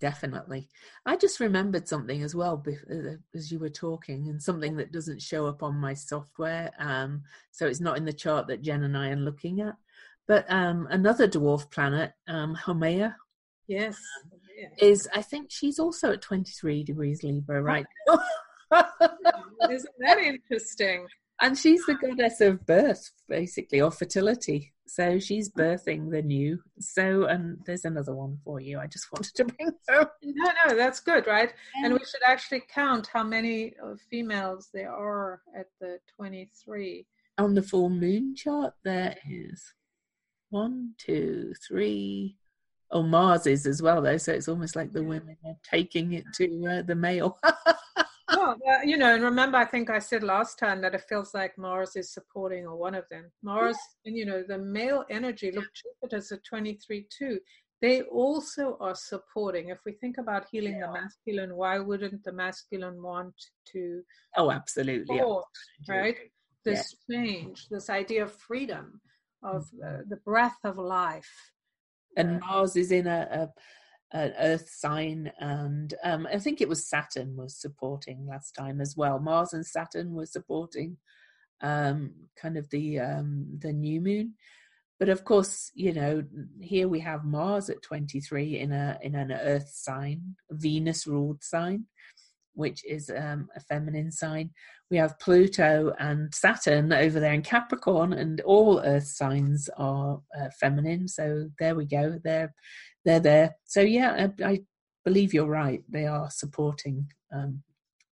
definitely. I just remembered something as well uh, as you were talking, and something that doesn't show up on my software. Um, so it's not in the chart that Jen and I are looking at. But um, another dwarf planet, um, Haumea, yes, is I think she's also at 23 degrees Libra right Isn't that interesting? And she's the goddess of birth, basically, or fertility. So she's birthing the new. So, and there's another one for you. I just wanted to bring her. No, no, that's good, right? Yeah. And we should actually count how many females there are at the 23. On the full moon chart, there is one, two, three. Oh, Mars is as well, though. So it's almost like the women are taking it to uh, the male. well, you know, and remember, I think I said last time that it feels like Mars is supporting or one of them. Mars, yeah. and you know, the male energy, look, Jupiter's at 23 2. They also are supporting. If we think about healing yeah. the masculine, why wouldn't the masculine want to? Oh, absolutely. Support, right? This yeah. change, this idea of freedom, of uh, the breath of life. And uh, Mars is in a, a an earth sign and um, i think it was saturn was supporting last time as well. Mars and saturn were supporting um, kind of the um, the new moon. But of course you know here we have mars at 23 in a in an earth sign venus ruled sign which is um, a feminine sign. We have pluto and saturn over there in capricorn and all earth signs are uh, feminine. So there we go. They're they're there. So yeah, I, I believe you're right. They are supporting. Um,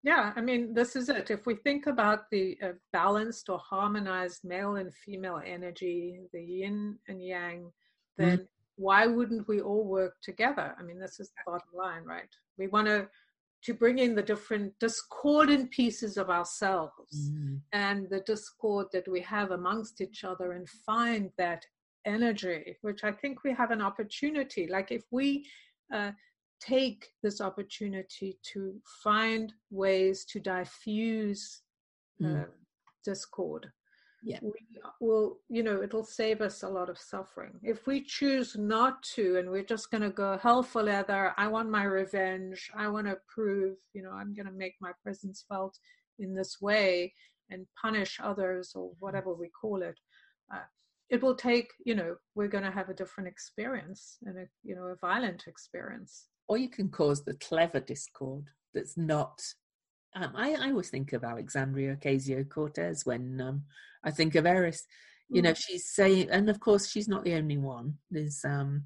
yeah, I mean, this is it. If we think about the uh, balanced or harmonized male and female energy, the yin and yang, then mm. why wouldn't we all work together? I mean, this is the bottom line, right? We want to to bring in the different discordant pieces of ourselves mm. and the discord that we have amongst each other and find that energy, which I think we have an opportunity. Like if we uh, take this opportunity to find ways to diffuse mm. uh, discord, yeah. we will, you know, it'll save us a lot of suffering. If we choose not to, and we're just going to go hell for leather, I want my revenge, I want to prove, you know, I'm going to make my presence felt in this way and punish others or whatever we call it. Uh, it will take you know we're going to have a different experience and a you know a violent experience. Or you can cause the clever discord that's not um, I, I always think of alexandria ocasio-cortez when um, i think of eris. You know mm. she's saying and of course she's not the only one. There's um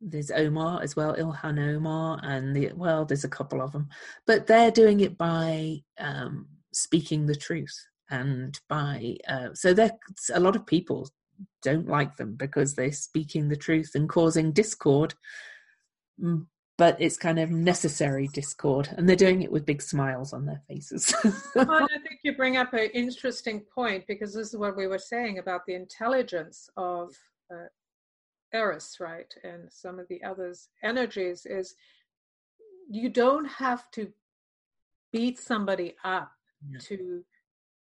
there's omar as well ilhan omar and the well there's a couple of them but they're doing it by um speaking the truth and by uh, so there a lot of people don't like them because they're speaking the truth and causing discord mm, but it's kind of necessary discord and they're doing it with big smiles on their faces well, i think you bring up an interesting point because this is what we were saying about the intelligence of uh, eris right and some of the others energies is you don't have to beat somebody up yeah. to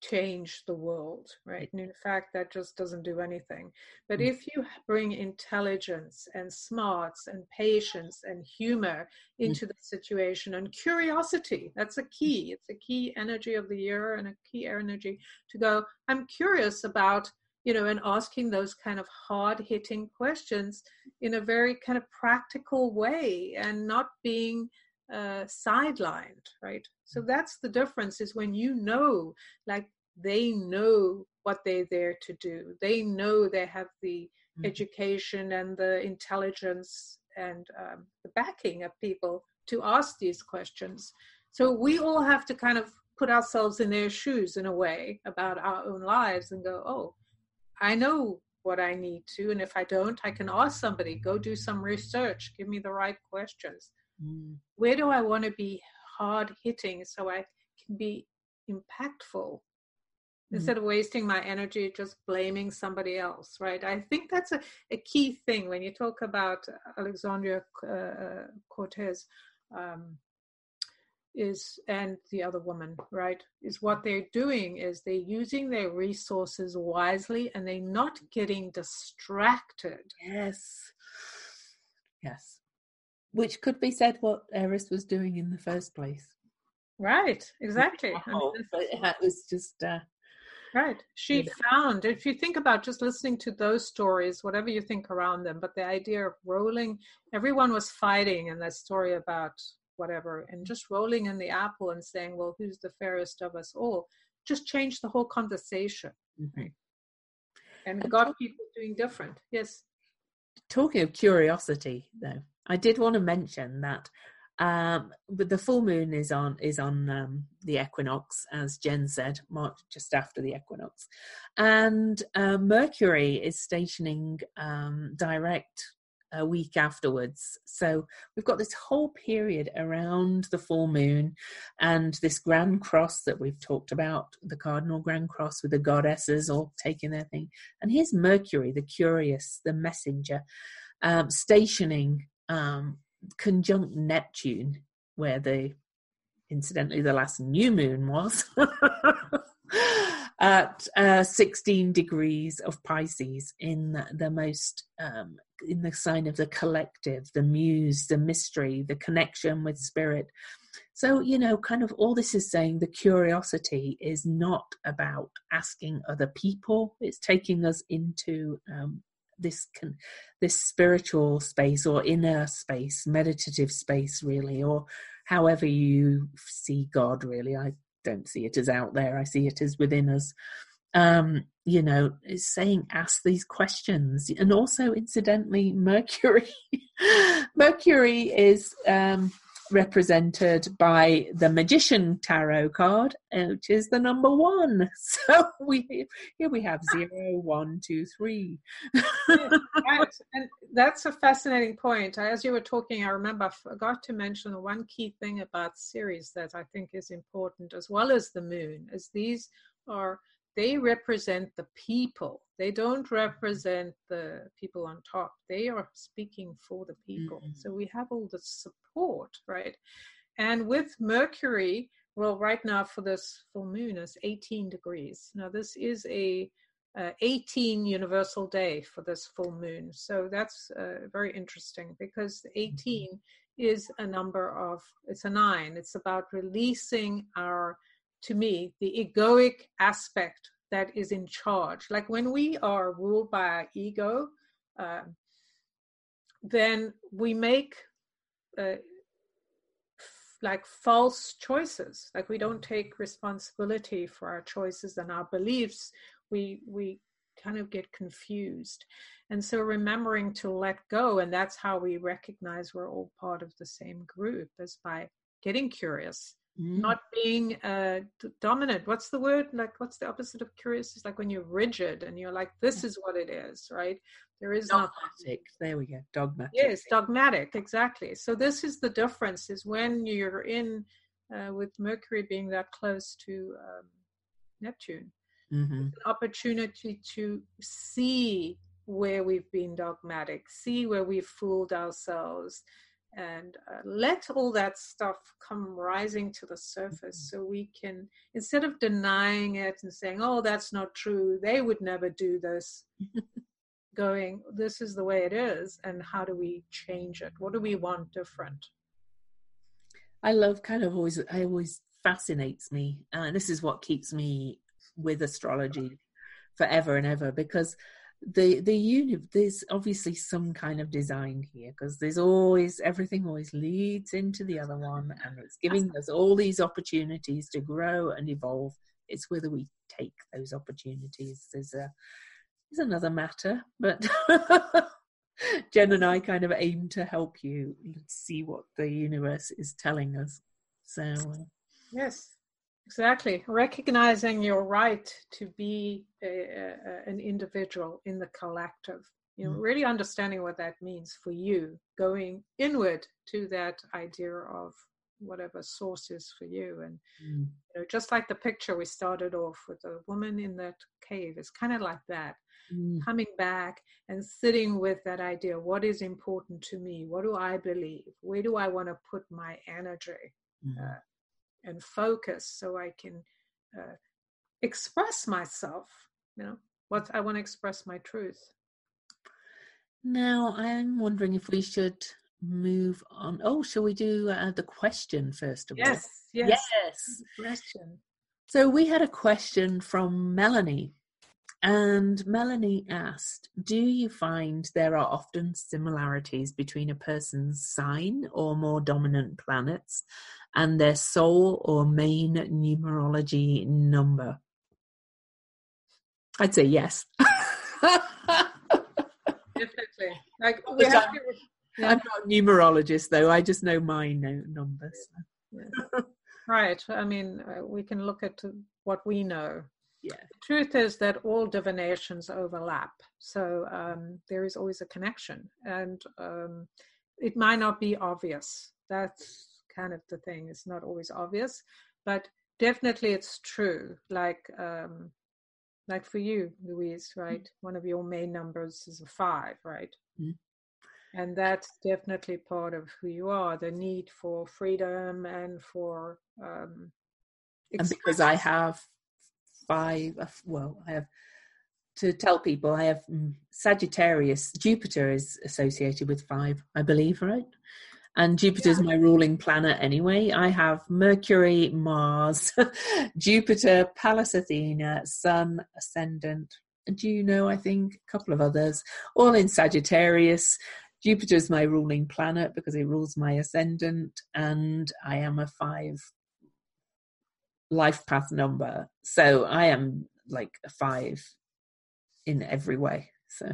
change the world, right? And in fact, that just doesn't do anything. But mm. if you bring intelligence and smarts and patience and humor mm. into mm. the situation and curiosity, that's a key. It's a key energy of the year and a key energy to go, I'm curious about, you know, and asking those kind of hard hitting questions in a very kind of practical way and not being uh, sidelined, right? So mm. that's the difference is when you know, like they know what they're there to do. They know they have the mm-hmm. education and the intelligence and um, the backing of people to ask these questions. So we all have to kind of put ourselves in their shoes in a way about our own lives and go, oh, I know what I need to. And if I don't, I can ask somebody, go do some research, give me the right questions. Mm. Where do I want to be hard hitting so I can be impactful. Instead of wasting my energy just blaming somebody else right? I think that's a, a key thing when you talk about alexandria uh, uh, cortez um, is and the other woman right is what they're doing is they're using their resources wisely and they're not getting distracted. Yes. Yes. Which could be said what Eris was doing in the first place. Right, exactly. I mean, Oh, it was just uh, Right. She found, if you think about just listening to those stories, whatever you think around them, but the idea of rolling, everyone was fighting in that story about whatever, and just rolling in the apple and saying, well, who's the fairest of us all, just changed the whole conversation mhm. and got people doing different. Yes. talking of curiosity though i did want to mention that um but the full moon is on is on um the equinox as jen said march just after the equinox. And uh, mercury is stationing um direct a week afterwards. So we've got this whole period around the full moon and this grand cross that we've talked about the cardinal grand cross with the goddesses all taking their thing. And here's mercury the curious the messenger um, stationing um, conjunct Neptune, where the incidentally the last new moon was at uh, 16 degrees of Pisces in the, the most um, in the sign of the collective, the muse, the mystery, the connection with spirit. So, you know, kind of all this is saying the curiosity is not about asking other people, it's taking us into um, this can this spiritual space or inner space, meditative space, really, or however you see God. Really, I don't see it as out there. I see it as within us. Um, you know, it's saying ask these questions, and also incidentally, Mercury. Mercury is um, represented by the Magician Tarot card, uh, which is the number one. So we here we have zero, one, two, three. And that's a fascinating point. As you were talking, I remember I forgot to mention one key thing about Ceres that I think is important, as well as the moon, is these are they represent the people. They don't represent the people on top. They are speaking for the people. Mhm. So we have all the support, right? And with Mercury, well, right now for this full moon is 18 degrees. Now this is a uh, 18 universal day for this full moon. So that's uh, very interesting because 18 is a number of, it's a nine. It's about releasing our, to me, the egoic aspect that is in charge. Like when we are ruled by our ego, uh, then we make uh, like false choices. Like we don't take responsibility for our choices and our beliefs we we kind of get confused and so remembering to let go and that's how we recognize we're all part of the same group is by getting curious Mm. not being uh dominant what's the word like what's the opposite of curious it's like when you're rigid and you're like this is what it is right there is not dogmatic. There we go. Dogmatic. Yes, dogmatic, exactly. So this is the difference: is when you're in uh, with Mercury being that close to um, Neptune, hmm an opportunity to see where we've been dogmatic, see where we've fooled ourselves, and uh, let all that stuff come rising to the surface so we can, instead of denying it and saying, oh, that's not true, they would never do this, going, this is the way it is, and how do we change it? What do we want different? I love kind of always. I always fascinates me, and this is what keeps me with astrology forever and ever because the the uni there's obviously some kind of design here because there's always everything always leads into the other one and it's giving us all these opportunities to grow and evolve. It's whether we take those opportunities. There's a there's another matter but jen and i kind of aim to help you see what the universe is telling us. So uh, Yes, exactly. Recognizing your right to be a, a, an individual in the collective. You know, Mm. really understanding what that means for you, going inward to that idea of whatever source is for you. And mm, you know, just like the picture we started off with the woman in that cave, it's kind of like that. mm, Coming back and sitting with that idea what is important to me? What do I believe? Where do I want to put my energy? mm. uh, and focus so I can uh, express myself. You know, what I want to express my truth. Now, I'm wondering if we should move on. Oh, shall we do uh, the question first of yes, all? Yes, Yes. Question. So we had a question from Melanie. And Melanie asked, Do you find there are often similarities between a person's sign or more dominant planets and their soul or main numerology number? I'd say yes. Definitely. Like we But have I'm- to, I'm not a numerologist, though. I just know my no- numbers. right. I mean, uh, we can look at what we know. Yeah. The truth is that all divinations overlap. So um, there is always a connection. And um, it might not be obvious. That's kind of the thing. It's not always obvious, but definitely it's true. Like, um, like for you, Louise, right? One of your main numbers is a five, right? Mm. And that's definitely part of who you are the need for freedom and for. Um, And because I have five, uh, well, I have to tell people I have mm, Sagittarius, Jupiter is associated with five, I believe, right? And Jupiter Jupiter's my ruling planet anyway. I have Mercury, Mars, Jupiter, Pallas Athena, Sun, Ascendant, and Juno, I think, a couple of others, all in Sagittarius. Jupiter is my ruling planet because it rules my ascendant, and I am a five life path number. So I am like a five in every way. So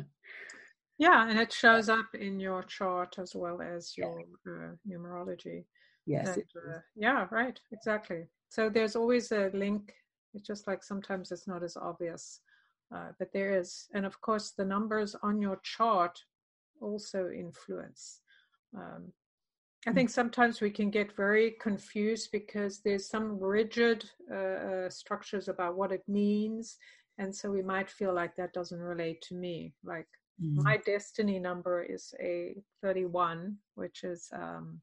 Yeah, and it shows up in your chart as well as your uh, numerology. yes, And, uh, yeah, right, exactly. So there's always a link. It's just like sometimes it's not as obvious, uh, but there is. And of course, the numbers on your chart also influence. Um, I think sometimes we can get very confused because there's some rigid uh, uh, structures about what it means. And so we might feel like that doesn't relate to me. Like mm, my destiny number is a 31 which is um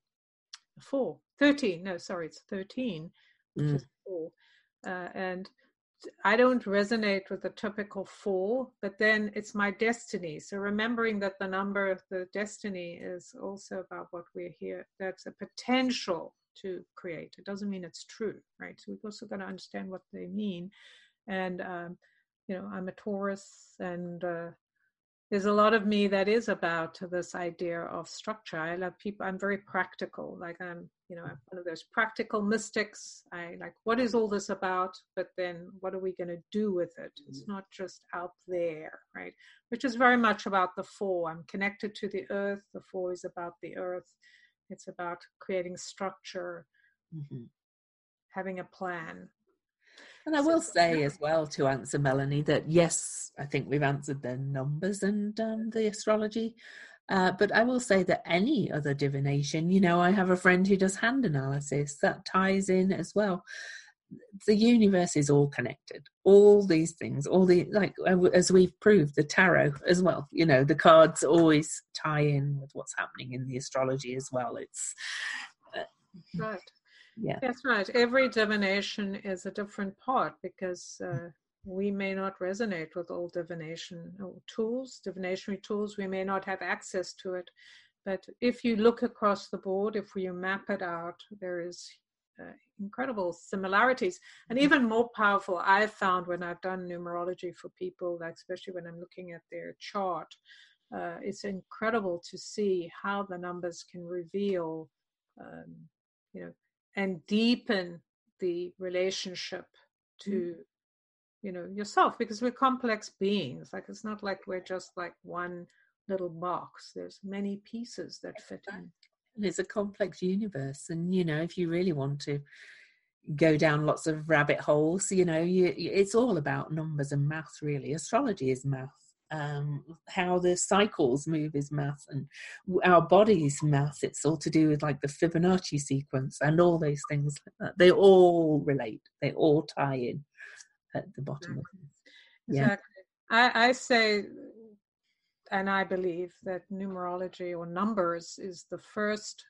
4 13 no sorry it's 13 which Mm. is 4 uh, and i don't resonate with the typical 4 but then it's my destiny. So remembering that the number of the destiny is also about what we're here that's a potential to create. It doesn't mean it's true right? So we've also got to understand what they mean. And um, you know i'm a taurus and uh, there's a lot of me that is about this idea of structure. I love people. I'm very practical. Like I'm, you know, I'm one of those practical mystics. I like what is all this about, but then what are we going to do with it? It's not just out there, right? Which is very much about the four. I'm connected to the earth. The four is about the earth. It's about creating structure, mhm. having a plan. And I will say as well to answer Melanie that yes, I think we've answered the numbers and um, the astrology. Uh, but I will say that any other divination, you know, I have a friend who does hand analysis that ties in as well. The universe is all connected. All these things, all the like, uh, as we've proved, the tarot as well. You know, the cards always tie in with what's happening in the astrology as well. It's Right. Yeah, That's right. Every divination is a different part because uh, we may not resonate with all divination tools, divinatory tools. We may not have access to it. But if you look across the board, if you map it out, there is uh, incredible similarities. And even more powerful, I've found when I've done numerology for people, like especially when I'm looking at their chart, uh, it's incredible to see how the numbers can reveal, um, you know, and deepen the relationship mm. to you know yourself because we're complex beings like it's not like we're just like one little box there's many pieces that fit in. It's a complex universe and you know if you really want to go down lots of rabbit holes you know you- it's all about numbers and math really. Astrology is math um how the cycles move is math and our body's math. It's all to do with like the fibonacci sequence and all those things like that. they all relate. They all tie in at the bottom of Yeah. exactly. I, I say and i believe that numerology or numbers is the first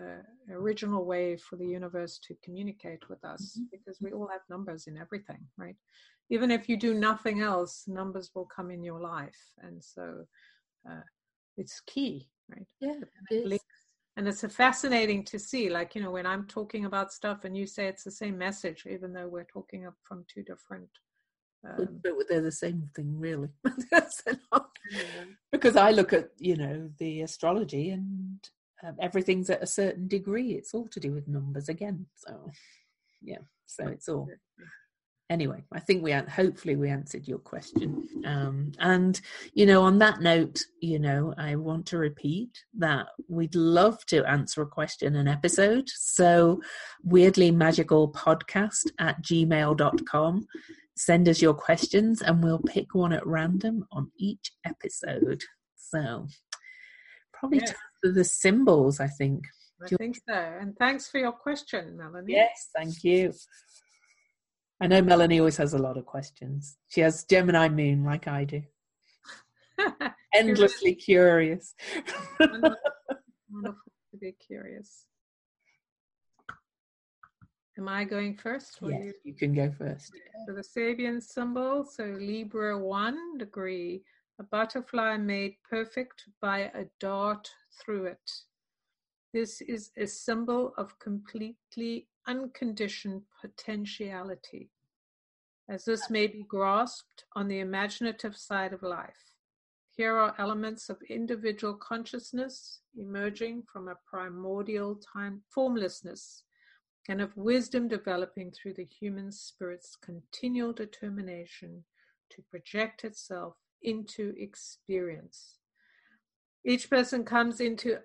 uh, original way for the universe to communicate with us Mhm. because we all have numbers in everything right even if you do nothing else numbers will come in your life and so uh, it's key right? Yeah, it. And it's a fascinating to see, like, you know, when I'm talking about stuff and you say it's the same message, even though we're talking up from two different. Um, but they're the same thing, really. because I look at, you know, the astrology and um, everything's at a certain degree. It's all to do with numbers again. So, yeah, so it's all anyway i think we hopefully we answered your question um, and you know on that note you know i want to repeat that we'd love to answer a question an episode so weirdly magical podcast at gmail.com send us your questions and we'll pick one at random on each episode so probably Yes. for the symbols i think I think so. And thanks for your question, Melanie. yes thank you I know Melanie always has a lot of questions. She has Gemini moon like I do. Endlessly curious. Wonderful wonderful to be curious. Am I going first? or yes, you? you can go first. So the Sabian symbol, so Libra 1 degree, a butterfly made perfect by a dart through it. This is a symbol of completely unconditioned potentiality, as this may be grasped on the imaginative side of life. Here are elements of individual consciousness emerging from a primordial time formlessness and of wisdom developing through the human spirit's continual determination to project itself into experience. Each person comes into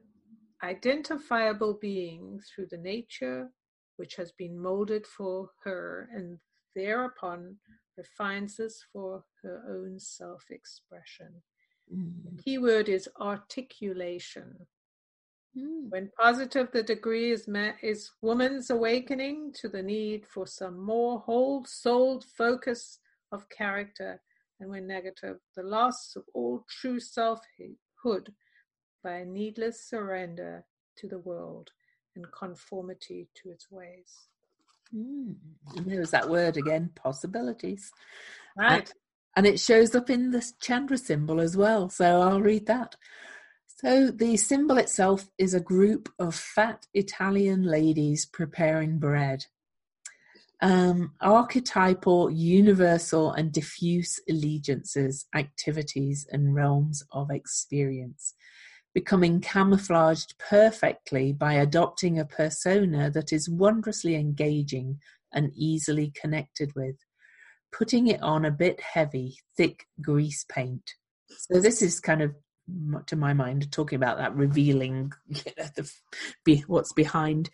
identifiable being through the nature which has been molded for her and thereupon refines this for her own self expression. Mm. The key word is articulation. Mm. When positive, the degree is met is woman's awakening to the need for some more whole-souled focus of character, and when negative, the loss of all true selfhood by a needless surrender to the world and conformity to its ways. Mm. And there's that word again, possibilities. Right. And it shows up in the Chandra symbol as well. So I'll read that. So the symbol itself is a group of fat Italian ladies preparing bread. Um, archetypal, universal, and diffuse allegiances, activities, and realms of experience, becoming camouflaged perfectly by adopting a persona that is wondrously engaging and easily connected with, putting it on a bit heavy, thick grease paint. So this is kind of to my mind talking about that revealing you know, the, be, what's behind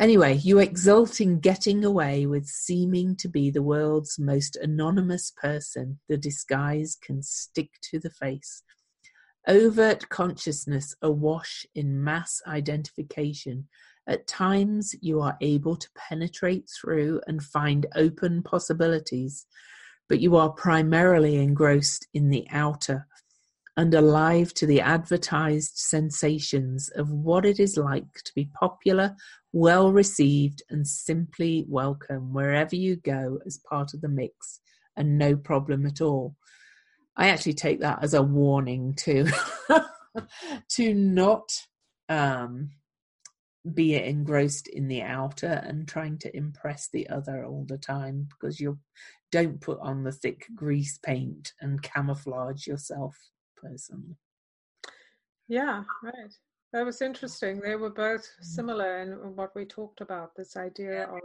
anyway you exult in getting away with seeming to be the world's most anonymous person the disguise can stick to the face overt consciousness awash in mass identification at times you are able to penetrate through and find open possibilities but you are primarily engrossed in the outer and alive to the advertised sensations of what it is like to be popular, well received, and simply welcome wherever you go as part of the mix and no problem at all. I actually take that as a warning to to not um, be engrossed in the outer and trying to impress the other all the time because you don't put on the thick grease paint and camouflage yourself personally. Yeah, right. That was interesting. They were both similar in what we talked about this idea of,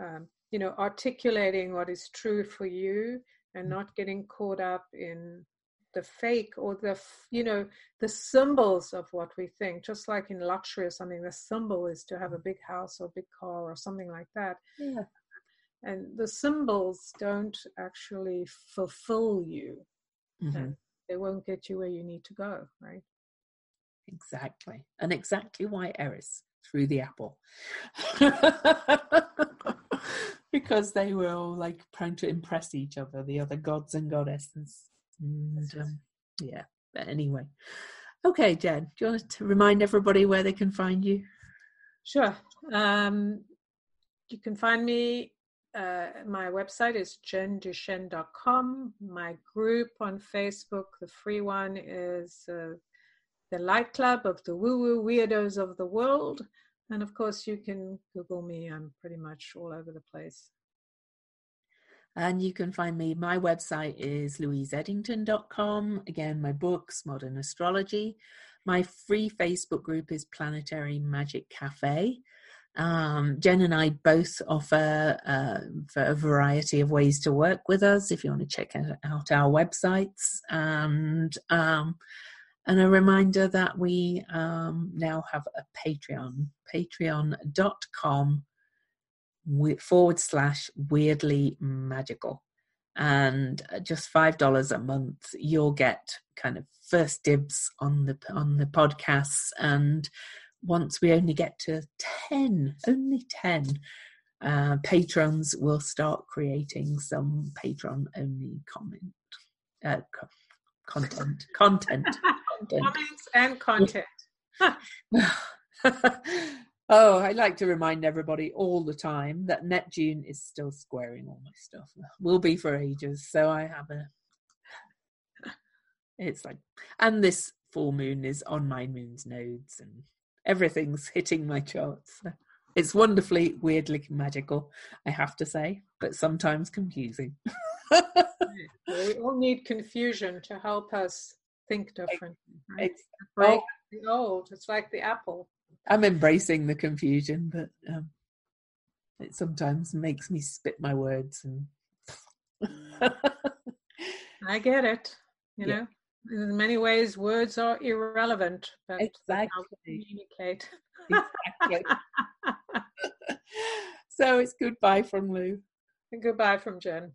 um, you know, articulating what is true for you and not getting caught up in the fake or the, you know, the symbols of what we think. Just like in luxury or something, the symbol is to have a big house or a big car or something like that. Yeah. And the symbols don't actually fulfill you. Mm-hmm. They won't get you where you need to go, right? Exactly. And exactly why Eris threw the apple. because they were all like trying to impress each other, the other gods and goddesses. And um, yeah, but anyway. Okay, Jen, do you want to remind everybody where they can find you? Sure. Um, you can find me. Uh, my website is jenduchenne.com. My group on Facebook, the free one, is uh, the Light Club of the Woo Woo Weirdos of the World. And of course, you can Google me. I'm pretty much all over the place. And you can find me. My website is louiseedington.com. Again, my books, Modern Astrology. My free Facebook group is Planetary Magic Cafe. Um, Jen and I both offer uh, for a variety of ways to work with us. If you want to check out our websites, and um, and a reminder that we um, now have a Patreon, patreon.com forward slash weirdly magical. And just five dollars a month, you'll get kind of first dibs on the on the podcasts and once we only get to 10, only 10 uh, patrons, we'll start creating some patron only comment. Uh, co- content, content, content. Comments and content. oh, I like to remind everybody all the time that Neptune is still squaring all my stuff. Will be for ages. So I have a. It's like, and this full moon is on my moon's nodes, and everything's hitting my charts. It's wonderfully, weirdly magical, I have to say, but sometimes confusing. we all need confusion to help us think different. Right? It's, break oh, the old. It's like the apple. I'm embracing the confusion, but um, it sometimes makes me spit my words and. I get it. You yeah. know, in many ways, words are irrelevant. But exactly. communicate. exactly. so it's goodbye from Lou. And goodbye from Jen.